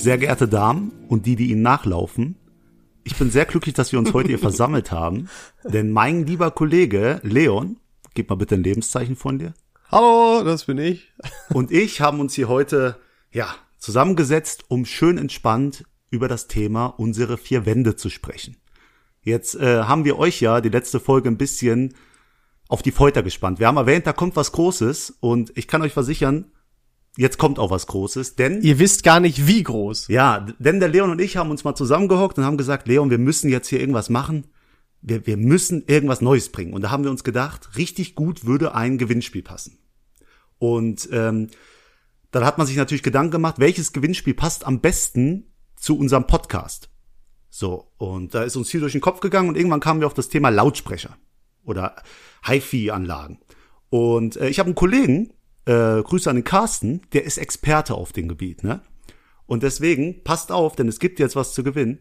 Sehr geehrte Damen und die, die Ihnen nachlaufen, ich bin sehr glücklich, dass wir uns heute hier versammelt haben, denn mein lieber Kollege Leon, gib mal bitte ein Lebenszeichen von dir. Hallo, das bin ich. Und ich haben uns hier heute, ja, zusammengesetzt, um schön entspannt über das Thema unsere vier Wände zu sprechen. Jetzt äh, haben wir euch ja die letzte Folge ein bisschen auf die Folter gespannt. Wir haben erwähnt, da kommt was Großes und ich kann euch versichern, jetzt kommt auch was Großes, denn Ihr wisst gar nicht, wie groß. ja, denn der Leon und ich haben uns mal zusammengehockt und haben gesagt, Leon, wir müssen jetzt hier irgendwas machen. Wir, wir müssen irgendwas Neues bringen. Und da haben wir uns gedacht, richtig gut würde ein Gewinnspiel passen. Und ähm, dann hat man sich natürlich Gedanken gemacht, welches Gewinnspiel passt am besten zu unserem Podcast. So, und da ist uns viel durch den Kopf gegangen und irgendwann kamen wir auf das Thema Lautsprecher oder HiFi-Anlagen. Und äh, ich habe einen Kollegen, äh, Grüße an den Carsten, der ist Experte auf dem Gebiet, ne? Und deswegen, passt auf, denn es gibt jetzt was zu gewinnen,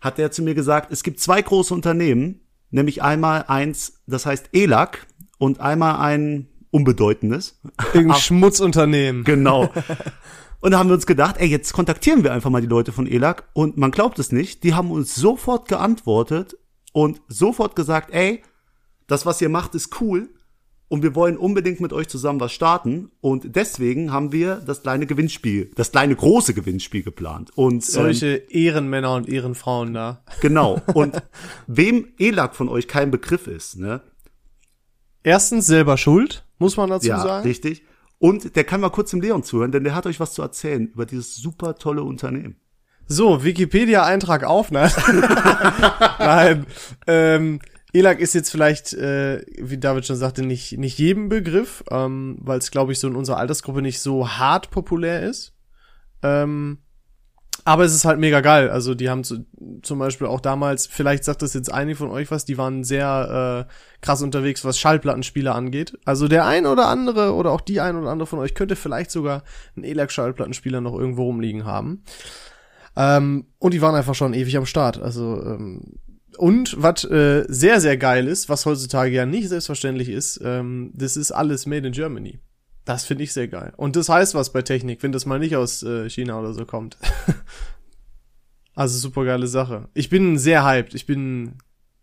hat er zu mir gesagt, es gibt zwei große Unternehmen, nämlich einmal eins, das heißt ELAC und einmal ein unbedeutendes. Irgendein Schmutzunternehmen. Genau. Und da haben wir uns gedacht, ey, jetzt kontaktieren wir einfach mal die Leute von ELAC und man glaubt es nicht, die haben uns sofort geantwortet und sofort gesagt, ey, das, was ihr macht, ist cool und wir wollen unbedingt mit euch zusammen was starten und deswegen haben wir das kleine Gewinnspiel, das kleine große Gewinnspiel geplant. Und ähm, Solche Ehrenmänner und Ehrenfrauen da. genau. Und wem ELAC von euch kein Begriff ist, ne? Erstens selber schuld, muss man dazu Ja, sagen. richtig. Und der kann mal kurz dem Leon zuhören, denn der hat euch was zu erzählen über dieses super tolle Unternehmen. So, Wikipedia-Eintrag auf, ne? Nein. Ähm, ELAC ist jetzt vielleicht, äh, wie David schon sagte, nicht, nicht jedem Begriff, ähm, weil es, glaube ich, so in unserer Altersgruppe nicht so hart populär ist. Ähm, aber es ist halt mega geil. Also die haben zu, zum Beispiel auch damals, vielleicht sagt das jetzt einige von euch was, die waren sehr äh, krass unterwegs, was Schallplattenspieler angeht. Also der ein oder andere oder auch die ein oder andere von euch könnte vielleicht sogar einen ELAC-Schallplattenspieler noch irgendwo rumliegen haben. Ähm, und die waren einfach schon ewig am Start. Also ähm, und was äh, sehr sehr geil ist, was heutzutage ja nicht selbstverständlich ist, ähm, das ist alles made in Germany. Das finde ich sehr geil. Und das heißt was bei Technik, wenn das mal nicht aus äh, China oder so kommt. also super geile Sache. Ich bin sehr hyped. Ich bin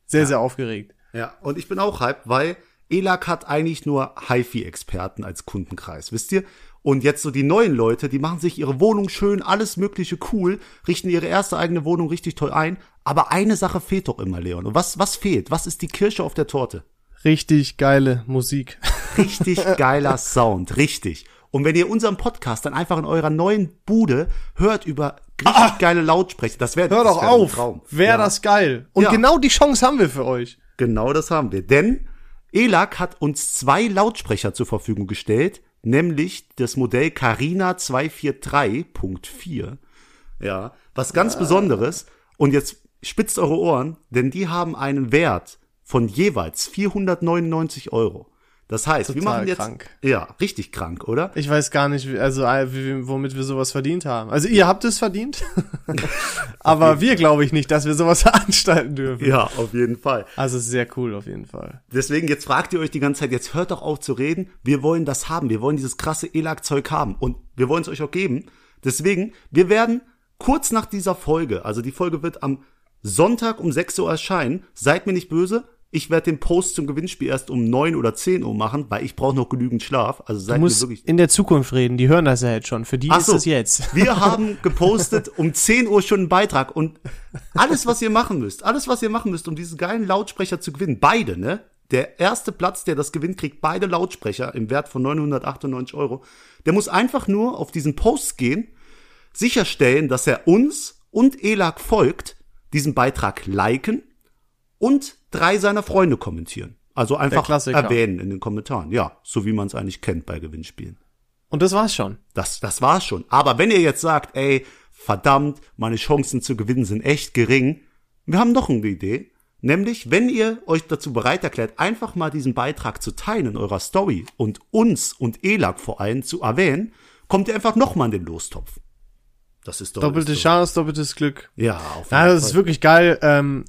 sehr sehr aufgeregt. Ja, und ich bin auch hyped, weil ELAC hat eigentlich nur HiFi-Experten als Kundenkreis, wisst ihr? Und jetzt so die neuen Leute, die machen sich ihre Wohnung schön, alles mögliche cool, richten ihre erste eigene Wohnung richtig toll ein. Aber eine Sache fehlt doch immer, Leon. Und was, was fehlt? Was ist die Kirsche auf der Torte? Richtig geile Musik. Richtig geiler Sound, richtig. Und wenn ihr unseren Podcast dann einfach in eurer neuen Bude hört über richtig geile Lautsprecher, das wäre Hör das doch wär auf. Traum. Wäre Ja. das geil. Und Ja. genau die Chance haben wir für euch. Genau das haben wir. Denn ELAC hat uns zwei Lautsprecher zur Verfügung gestellt, nämlich das Modell Carina 243.4. Ja, was ganz Besonderes. Und jetzt spitzt eure Ohren, denn die haben einen Wert von jeweils 499 Euro. Das heißt, wir Total machen jetzt, krank. ja, richtig krank, oder? Ich weiß gar nicht, also äh, womit wir sowas verdient haben. Also ihr habt es verdient, aber wir glaube ich nicht, dass wir sowas veranstalten dürfen. Ja, auf jeden Fall. Also sehr cool auf jeden Fall. Deswegen, jetzt fragt ihr euch die ganze Zeit, jetzt hört doch auf zu reden. Wir wollen das haben. Wir wollen dieses krasse ELAC-Zeug haben. Und wir wollen es euch auch geben. Deswegen, wir werden kurz nach dieser Folge, also die Folge wird am Sonntag um 6 Uhr erscheinen. Seid mir nicht böse. Ich werde den Post zum Gewinnspiel erst um 9 oder 10 Uhr machen, weil ich brauche noch genügend Schlaf. Also Du seid mir musst wirklich. in der Zukunft reden, die hören das ja jetzt schon. Für die Ach ist so. es jetzt. Wir haben gepostet um 10 Uhr schon einen Beitrag und alles, was ihr machen müsst, alles, was ihr machen müsst, um diesen geilen Lautsprecher zu gewinnen, beide, ne? Der erste Platz, der das gewinnt, kriegt beide Lautsprecher im Wert von 998 Euro. Der muss einfach nur auf diesen Post gehen, sicherstellen, dass er uns und ELAC folgt, diesen Beitrag liken und drei seiner Freunde kommentieren. Also einfach erwähnen in den Kommentaren. Ja, so wie man es eigentlich kennt bei Gewinnspielen. Und das war's schon. Das, das war's schon. Aber wenn ihr jetzt sagt, ey, verdammt, meine Chancen zu gewinnen sind echt gering, wir haben noch eine Idee. Nämlich, wenn ihr euch dazu bereit erklärt, einfach mal diesen Beitrag zu teilen in eurer Story und uns und ELAG vor allem zu erwähnen, kommt ihr einfach nochmal in den Lostopf. Das ist doch Doppelte Chance, doppeltes Glück. Ja, auf jeden Ja, das ist Fall. wirklich geil. Ähm,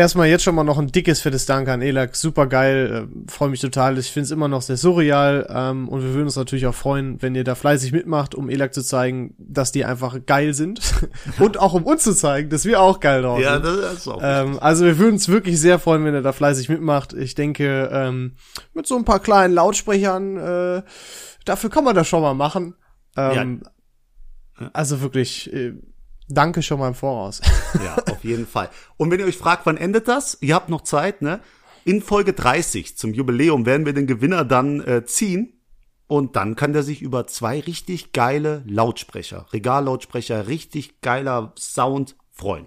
Erstmal jetzt schon mal noch ein dickes, fettes Dank an Elak. Super geil. Äh, Freue mich total. Ich finde es immer noch sehr surreal. Ähm, und wir würden uns natürlich auch freuen, wenn ihr da fleißig mitmacht, um Elak zu zeigen, dass die einfach geil sind. und auch um uns zu zeigen, dass wir auch geil drauf Ja, sind. das ist auch. Ähm, also wir würden uns wirklich sehr freuen, wenn ihr da fleißig mitmacht. Ich denke, ähm, mit so ein paar kleinen Lautsprechern, äh, dafür kann man das schon mal machen. Ähm, Also wirklich, äh, danke schon mal im Voraus. Ja, auf jeden Fall. Und wenn ihr euch fragt, wann endet das? Ihr habt noch Zeit, ne? In Folge 30 zum Jubiläum werden wir den Gewinner dann äh, ziehen. Und dann kann der sich über zwei richtig geile Lautsprecher, Regallautsprecher, richtig geiler Sound freuen.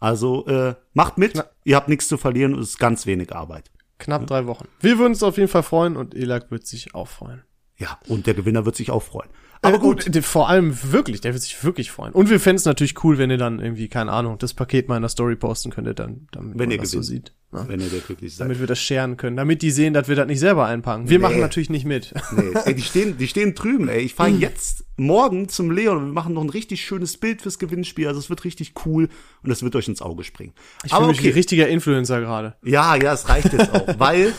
Also äh, macht mit, Na- ihr habt nichts zu verlieren und es ist ganz wenig Arbeit. Knapp drei Wochen. Wir würden uns auf jeden Fall freuen und Elak wird sich auch freuen. Ja, und der Gewinner wird sich auch freuen. Aber gut, und, vor allem wirklich, der wird sich wirklich freuen. Und wir fänden es natürlich cool, wenn ihr dann irgendwie, keine Ahnung, das Paket mal in der Story posten könntet, dann, damit Wenn ihr das so gewinnt. sieht. Ja. wenn ihr wirklich seid. Damit wir das scheren können, damit die sehen, dass wir das nicht selber einpacken. Wir machen natürlich nicht mit. Nee, ey, die stehen, die stehen drüben, ey. Ich fahre Mhm. jetzt morgen zum Leon und wir machen noch ein richtig schönes Bild fürs Gewinnspiel. Also es wird richtig cool und es wird euch ins Auge springen. Ich fühle mich wie richtiger Influencer gerade. Ja, ja, es reicht jetzt auch, weil,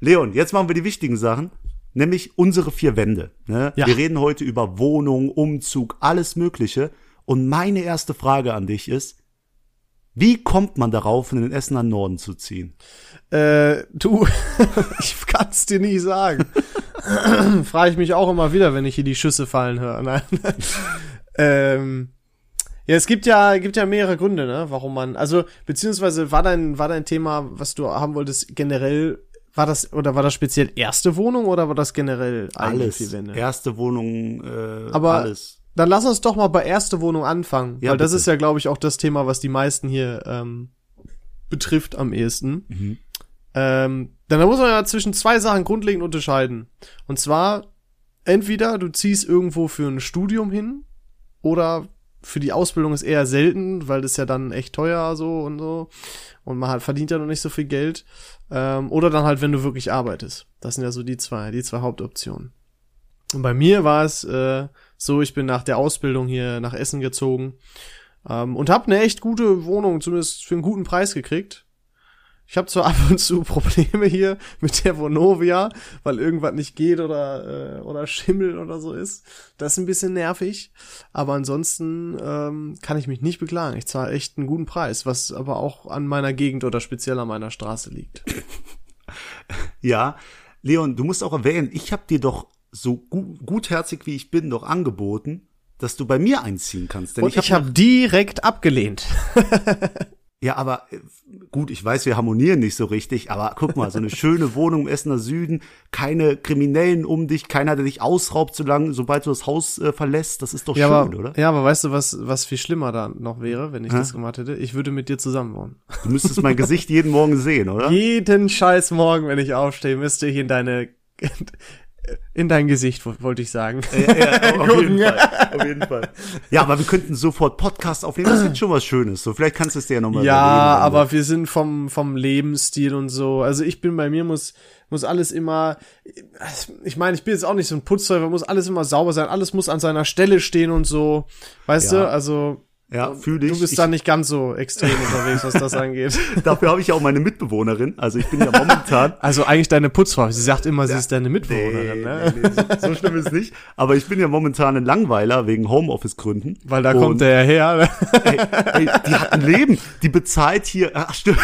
Leon, jetzt machen wir die wichtigen Sachen, nämlich unsere vier Wände. Ne? Ja. Wir reden heute über Wohnung, Umzug, alles Mögliche. Und meine erste Frage an dich ist, wie kommt man darauf, in den Essener Norden zu ziehen? Äh, du, ich kann's dir nicht sagen. Frage ich mich auch immer wieder, wenn ich hier die Schüsse fallen höre. Nein. ähm, ja, es gibt ja, gibt ja mehrere Gründe, ne, warum man, also, beziehungsweise war dein, war dein Thema, was du haben wolltest, generell, war das, oder war das speziell erste Wohnung oder war das generell Alles. Erste Wohnung, äh, Aber- alles. Dann lass uns doch mal bei erste Wohnung anfangen, Ja, weil das bitte. ist ja, glaube ich, auch das Thema, was die meisten hier ähm, betrifft am ehesten. Mhm. Ähm, dann muss man ja zwischen zwei Sachen grundlegend unterscheiden. Und zwar, entweder du ziehst irgendwo für ein Studium hin oder für die Ausbildung ist eher selten, weil das ja dann echt teuer so und so. Und man halt verdient ja noch nicht so viel Geld. Ähm, oder dann halt, wenn du wirklich arbeitest. Das sind ja so die zwei, die zwei Hauptoptionen. Und bei mir war es äh, so, ich bin nach der Ausbildung hier nach Essen gezogen ähm, und habe eine echt gute Wohnung, zumindest für einen guten Preis gekriegt. Ich habe zwar ab und zu Probleme hier mit der Vonovia, weil irgendwas nicht geht oder äh, oder Schimmel oder so ist. Das ist ein bisschen nervig, aber ansonsten ähm, kann ich mich nicht beklagen. Ich zahle echt einen guten Preis, was aber auch an meiner Gegend oder speziell an meiner Straße liegt. Ja, Leon, du musst auch erwähnen, ich habe dir doch so gu gutherzig wie ich bin doch angeboten, dass du bei mir einziehen kannst. Denn Und ich habe habe direkt abgelehnt. ja, aber äh, gut, ich weiß, wir harmonieren nicht so richtig, aber guck mal, so eine schöne Wohnung im Essener Süden, keine Kriminellen um dich, keiner, der dich ausraubt, solange, sobald du das Haus äh, verlässt, das ist doch Ja, schön, aber, oder? ja, aber weißt du, was, was viel schlimmer da noch wäre, wenn ich das gemacht hätte? Ich würde mit dir zusammen wohnen. Du müsstest mein Gesicht jeden Morgen sehen, oder? Jeden scheiß Morgen, wenn ich aufstehe, müsste ich in deine, in dein Gesicht, wo- wollte ich sagen. Ja, ja, auf, jeden Fall, auf jeden Fall. Ja, aber wir könnten sofort Podcast aufnehmen. Das wird schon was Schönes. So, vielleicht kannst du es dir ja nochmal Ja, überlegen, aber wir sind vom, vom Lebensstil und so. Also ich bin bei mir muss, muss alles immer, ich meine, ich bin jetzt auch nicht so ein Putzteufel, muss alles immer sauber sein, alles muss an seiner Stelle stehen und so. Weißt Ja. du, also ja, fühl dich. du bist ich, da nicht ganz so extrem unterwegs, was das angeht. Dafür habe ich ja auch meine Mitbewohnerin. Also ich bin ja momentan. Also eigentlich deine Putzfrau. Sie sagt immer, sie ist deine Mitbewohnerin, ne? nee, nee, so, so schlimm ist nicht. Aber ich bin ja momentan ein Langweiler wegen Homeoffice-Gründen. Weil da Und, kommt der her. Ne? Ey, ey, die hat ein Leben. Die bezahlt hier. Ach, stimmt.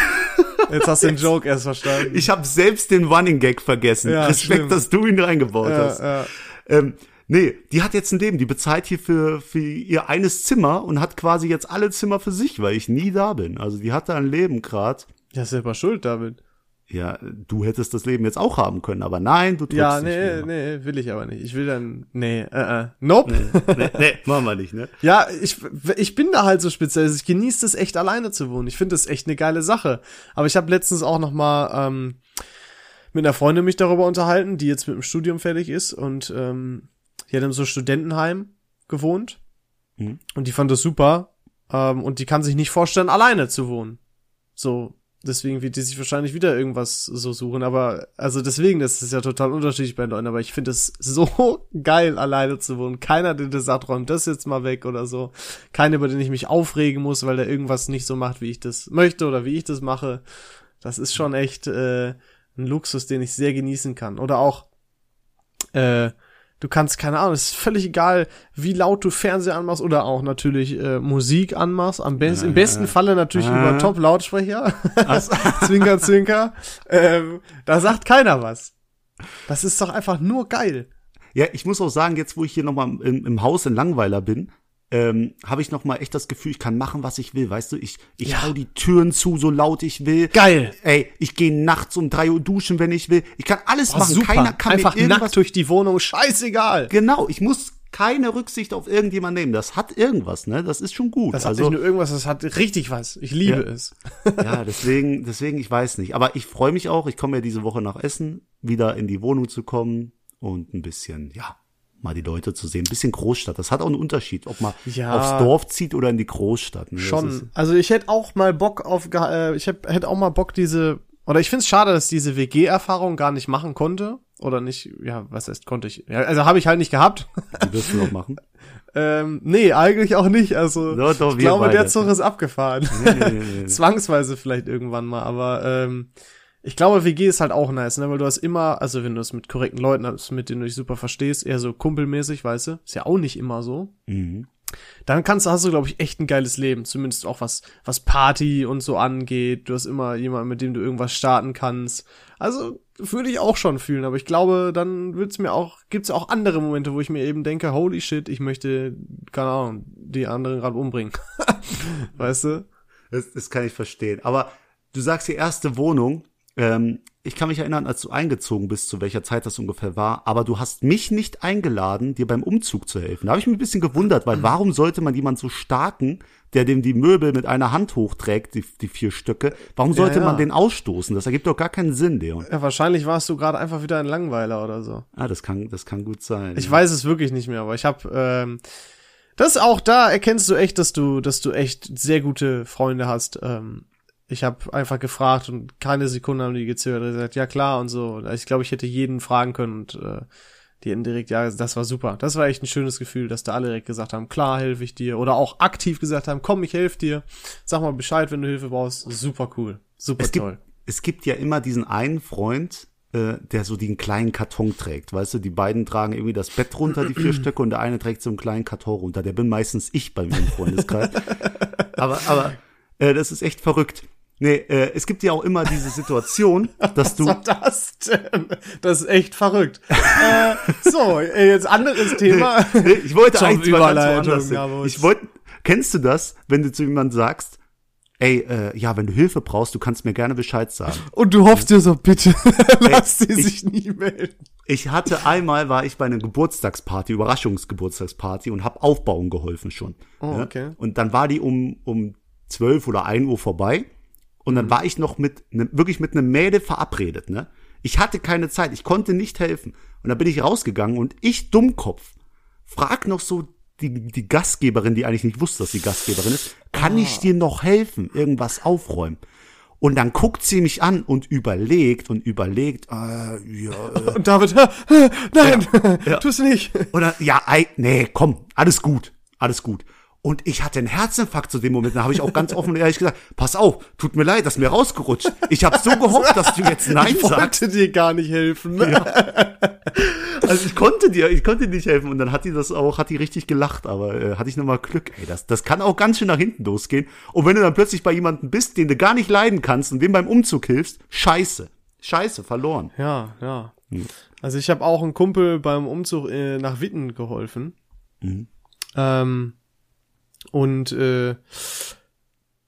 Jetzt hast du den Joke erst verstanden. Ich habe selbst den Running Gag vergessen. Ja, Respekt, stimmt. dass du ihn reingebaut hast. ja, ja. Ähm, nee, die hat jetzt ein Leben. Die bezahlt hier für, für ihr eines Zimmer und hat quasi jetzt alle Zimmer für sich, weil ich nie da bin. Also die hat da ein Leben grad. Ja, ist selber schuld, David. Ja, du hättest das Leben jetzt auch haben können, aber nein, du drückst Ja, nicht nee, mehr. nee, will ich aber nicht. Ich will dann, nee, äh, äh, nope. nee, nee, machen wir nicht, ne? Ja, ich, ich bin da halt so speziell. Ich genieße es echt alleine zu wohnen. Ich finde das echt eine geile Sache. Aber ich habe letztens auch noch mal ähm, mit einer Freundin mich darüber unterhalten, die jetzt mit dem Studium fertig ist und ähm, die hat in so einem Studentenheim gewohnt Mhm. und die fand das super ähm, und die kann sich nicht vorstellen, alleine zu wohnen. So deswegen wird die sich wahrscheinlich wieder irgendwas so suchen. Aber, also deswegen, das ist ja total unterschiedlich bei den Leuten. Aber ich finde es so geil, alleine zu wohnen. Keiner, der das sagt, räumt das jetzt mal weg oder so. Keiner, über den ich mich aufregen muss, weil der irgendwas nicht so macht, wie ich das möchte oder wie ich das mache. Das ist schon echt äh, ein Luxus, den ich sehr genießen kann. Oder auch, äh, Du kannst, keine Ahnung, es ist völlig egal, wie laut du Fernseher anmachst oder auch natürlich äh, Musik anmachst. Am besten, Im besten Falle natürlich äh. über Top-Lautsprecher. zwinker, zwinker. Ähm, da sagt keiner was. Das ist doch einfach nur geil. Ja, ich muss auch sagen, jetzt wo ich hier nochmal im, im Haus in Langweiler bin, ähm, habe ich noch mal echt das Gefühl, ich kann machen, was ich will, weißt du? Ich, ich Ja. hau die Türen zu, so laut ich will. Geil. Ey, ich gehe nachts um drei Uhr duschen, wenn ich will. Ich kann alles Oh, machen. super. Keiner kann einfach mir irgendwas nackt durch die Wohnung, scheißegal. Genau, ich muss keine Rücksicht auf irgendjemand nehmen. Das hat irgendwas, ne? Das ist schon gut. Das hat also, nicht nur irgendwas, das hat richtig was. Ich liebe Ja. es. ja, deswegen, deswegen, ich weiß nicht. Aber ich freue mich auch. Ich komme ja diese Woche nach Essen, wieder in die Wohnung zu kommen und ein bisschen, ja, mal die Leute zu sehen. Ein bisschen Großstadt. Das hat auch einen Unterschied, ob man Ja. aufs Dorf zieht oder in die Großstadt. Ne? Schon. Also ich hätte auch mal Bock auf, äh, ich hätte auch mal Bock diese, oder ich finde es schade, dass diese WG-Erfahrung gar nicht machen konnte. Oder nicht, ja, was heißt konnte ich? Ja, also habe ich halt nicht gehabt. Die wirst du noch machen. ähm, nee, eigentlich auch nicht. Also Doch, doch, ich glaube, beide. der Zug ist abgefahren. Nee, nee, nee. Zwangsweise vielleicht irgendwann mal, aber ähm, ich glaube, WG ist halt auch nice, ne? Weil du hast immer, also wenn du es mit korrekten Leuten hast, mit denen du dich super verstehst, eher so kumpelmäßig, weißt du, ist ja auch nicht immer so. Mhm. Dann kannst du, hast du, glaube ich, echt ein geiles Leben. Zumindest auch was, was Party und so angeht. Du hast immer jemanden, mit dem du irgendwas starten kannst. Also, würde ich auch schon fühlen, aber ich glaube, dann wird's mir auch, gibt's auch andere Momente, wo ich mir eben denke, holy shit, ich möchte, keine Ahnung, die anderen gerade umbringen. weißt du? Das, das kann ich verstehen. Aber du sagst die erste Wohnung. Ähm, ich kann mich erinnern, als du eingezogen bist, zu welcher Zeit das ungefähr war. Aber du hast mich nicht eingeladen, dir beim Umzug zu helfen. Da habe ich mich ein bisschen gewundert, weil warum sollte man jemand so starken, der dem die Möbel mit einer Hand hochträgt, die, die vier Stücke, warum sollte ja. man den ausstoßen? Das ergibt doch gar keinen Sinn, Leon. Ja, wahrscheinlich warst du gerade einfach wieder ein Langweiler oder so. Ah, das kann, das kann gut sein. Ich weiß es wirklich nicht mehr, aber ich habe ähm, das auch da erkennst du echt, dass du, dass du echt sehr gute Freunde hast. Ähm, ich habe einfach gefragt und keine Sekunde haben die gezögert. Die gesagt, ja klar und so. Ich glaube, ich hätte jeden fragen können und äh, die hätten direkt, ja, das war super. Das war echt ein schönes Gefühl, dass da alle direkt gesagt haben, klar, helfe ich dir. Oder auch aktiv gesagt haben, komm, ich helfe dir. Sag mal Bescheid, wenn du Hilfe brauchst. Super cool. Super es gibt, toll. es gibt ja immer diesen einen Freund, äh, der so den kleinen Karton trägt. Weißt du, die beiden tragen irgendwie das Bett runter, die vier Stöcke, und der eine trägt so einen kleinen Karton runter. Der bin meistens ich bei mir im Freundeskreis. aber, aber, äh, das ist echt verrückt. Nee, äh, es gibt ja auch immer diese Situation, dass du. Was war das denn? Das ist echt verrückt. äh, so, äh, jetzt anderes Thema. Nee, ich wollte Zur eigentlich mal ganz woanders hin. Ich wollte, kennst du das, wenn du zu jemandem sagst, ey, äh, ja, wenn du Hilfe brauchst, du kannst mir gerne Bescheid sagen. Und du hoffst dir so, bitte, lass sie ich- sich nie melden. Ich hatte einmal, war ich bei einer Geburtstagsparty, Überraschungsgeburtstagsparty und hab aufbauen geholfen schon. Oh, ne? okay. Und dann war die um, um 12 oder 1 Uhr vorbei und dann war ich noch mit, ne, wirklich mit einem Mädel verabredet, ne? Ich hatte keine Zeit, ich konnte nicht helfen. Und dann bin ich rausgegangen und ich, Dummkopf, frag noch so die, die Gastgeberin, die eigentlich nicht wusste, dass sie Gastgeberin ist, kann Ah. ich dir noch helfen, irgendwas aufräumen? Und dann guckt sie mich an und überlegt und überlegt, äh, ja, äh, Und David, äh, äh, nein, ja. tu's nicht. oder ja, ei, nee, komm, alles gut, alles gut. Und ich hatte einen Herzinfarkt zu dem Moment. Da habe ich auch ganz offen und ehrlich gesagt, pass auf, tut mir leid, das ist mir rausgerutscht. Ich habe so gehofft, dass du jetzt Nein ich sagst. wollte dir gar nicht helfen. Also ich konnte dir, ich konnte dir nicht helfen. Und dann hat die das auch, hat die richtig gelacht. Aber äh, hatte ich nochmal Glück. Ey, das, das kann auch ganz schön nach hinten losgehen. Und wenn du dann plötzlich bei jemandem bist, den du gar nicht leiden kannst und dem beim Umzug hilfst, scheiße. Scheiße, verloren. Ja, ja. Also ich habe auch einen Kumpel beim Umzug äh, nach Witten geholfen. Ähm, und äh,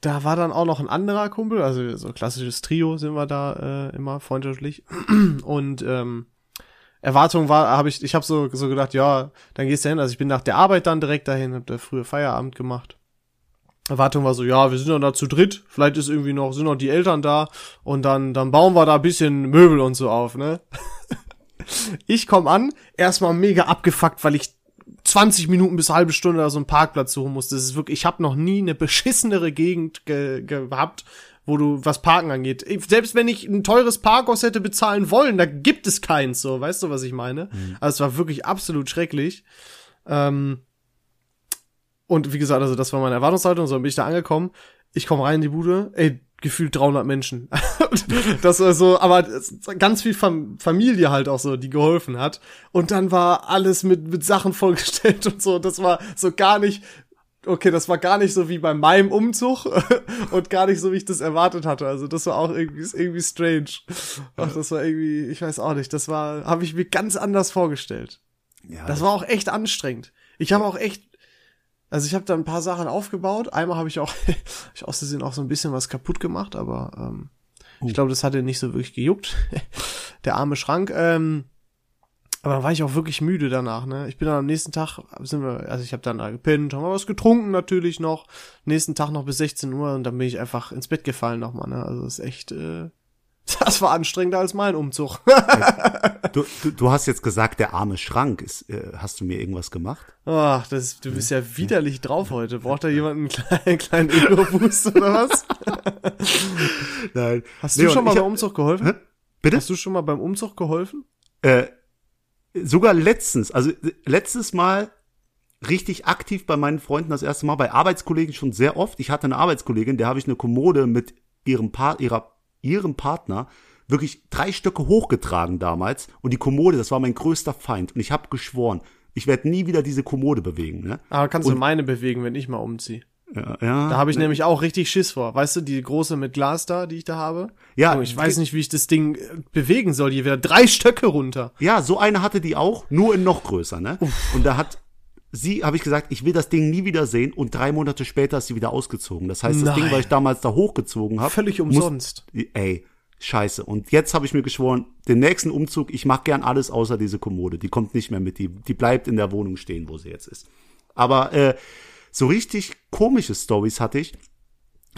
da war dann auch noch ein anderer Kumpel, also so klassisches Trio sind wir da äh, immer freundschaftlich. Und ähm, Erwartung war, habe ich, ich habe so so gedacht, ja, dann gehst du hin. Also ich bin nach der Arbeit dann direkt dahin, hab da früher Feierabend gemacht. Erwartung war so, ja, wir sind dann da zu dritt, vielleicht ist irgendwie noch, sind noch die Eltern da und dann, dann bauen wir da ein bisschen Möbel und so auf, ne? Ich komm an, erstmal mega abgefuckt, weil ich 20 Minuten bis halbe Stunde da so einen Parkplatz suchen musste. Das ist wirklich, ich habe noch nie eine beschissenere Gegend ge gehabt, wo du was Parken angeht. Selbst wenn ich ein teures Parkhaus hätte bezahlen wollen, da gibt es keins so, weißt du, was ich meine? Mhm. Also es war wirklich absolut schrecklich. Ähm, und wie gesagt, also das war meine Erwartungshaltung, so bin ich da angekommen. Ich komme rein in die Bude, ey, gefühlt 300 Menschen. das war so, aber ganz viel Fam Familie halt auch so, die geholfen hat. Und dann war alles mit, mit Sachen vollgestellt und so. Das war so gar nicht, okay, das war gar nicht so wie bei meinem Umzug und gar nicht so, wie ich das erwartet hatte. Also das war auch irgendwie, irgendwie strange. Ach, das war irgendwie, ich weiß auch nicht, das war, habe ich mir ganz anders vorgestellt. Ja, das war auch echt anstrengend. Ich habe auch echt also ich habe da ein paar Sachen aufgebaut. Einmal habe ich auch, ich aus Versehen auch so ein bisschen was kaputt gemacht, aber ähm, uh. ich glaube, das hat hatte nicht so wirklich gejuckt. Der arme Schrank. Ähm, aber dann war ich auch wirklich müde danach, ne? Ich bin dann am nächsten Tag, sind wir, also ich habe dann da gepennt, haben wir was getrunken natürlich noch. Nächsten Tag noch bis 16 Uhr und dann bin ich einfach ins Bett gefallen nochmal, ne? Also das ist echt, äh, das war anstrengender als mein Umzug. du, du, du hast jetzt gesagt, der arme Schrank. Ist, äh, hast du mir irgendwas gemacht? Ach, das, du bist ja widerlich drauf heute. Braucht da jemand einen kleinen, kleinen Ego-Boost oder was? Nein. Hast du Leon, schon mal beim Umzug geholfen? Hä? Bitte? Hast du schon mal beim Umzug geholfen? Äh, sogar letztens. Also letztes Mal richtig aktiv bei meinen Freunden das erste Mal, bei Arbeitskollegen schon sehr oft. Ich hatte eine Arbeitskollegin, der habe ich eine Kommode mit ihrem Paar, ihrer ihrem Partner wirklich drei Stöcke hochgetragen damals und die Kommode, das war mein größter Feind und ich habe geschworen, ich werde nie wieder diese Kommode bewegen. Ne? Aber kannst und, du meine bewegen, wenn ich mal umziehe? Ja, ja. Da habe ich ne. nämlich auch richtig Schiss vor. Weißt du, die große mit Glas da, die ich da habe? Ja. Oh, ich weiß nicht, wie ich das Ding äh, bewegen soll. Hier wieder drei Stöcke runter. Ja, so eine hatte die auch, nur in noch größer, ne? Uff. Und da hat sie, habe ich gesagt, ich will das Ding nie wieder sehen und drei Monate später ist sie wieder ausgezogen. Das heißt, das Nein. Ding, weil ich damals da hochgezogen habe. Völlig umsonst. Muss, ey, scheiße. Und jetzt habe ich mir geschworen, den nächsten Umzug, ich mache gern alles außer diese Kommode. Die kommt nicht mehr mit, die, die bleibt in der Wohnung stehen, wo sie jetzt ist. Aber äh, so richtig komische Stories hatte ich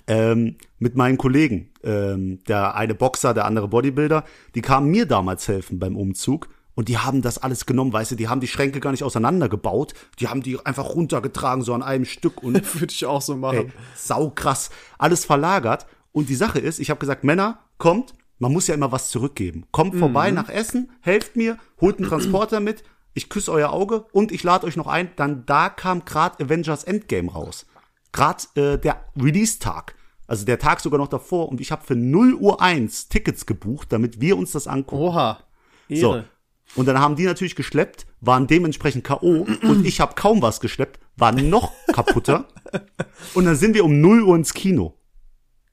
ähm, mit meinen Kollegen. Ähm, der eine Boxer, der andere Bodybuilder, die kamen mir damals helfen beim Umzug. Und die haben das alles genommen, weißt du, die haben die Schränke gar nicht auseinandergebaut, die haben die einfach runtergetragen, so an einem Stück. Und würde ich auch so machen. Ey, sau krass. Alles verlagert. Und die Sache ist, ich habe gesagt, Männer, kommt, man muss ja immer was zurückgeben. Kommt mhm. vorbei nach Essen, helft mir, holt einen Transporter mit, ich küsse euer Auge und ich lade euch noch ein. Dann da kam grad Avengers Endgame raus. Grad äh, der Release-Tag. Also der Tag sogar noch davor. Und ich habe für 0 Uhr 1 Tickets gebucht, damit wir uns das angucken. Oha. Ehre. So. Und dann haben die natürlich geschleppt, waren dementsprechend K.O. und ich habe kaum was geschleppt, war noch kaputter. und dann sind wir um 0 Uhr ins Kino.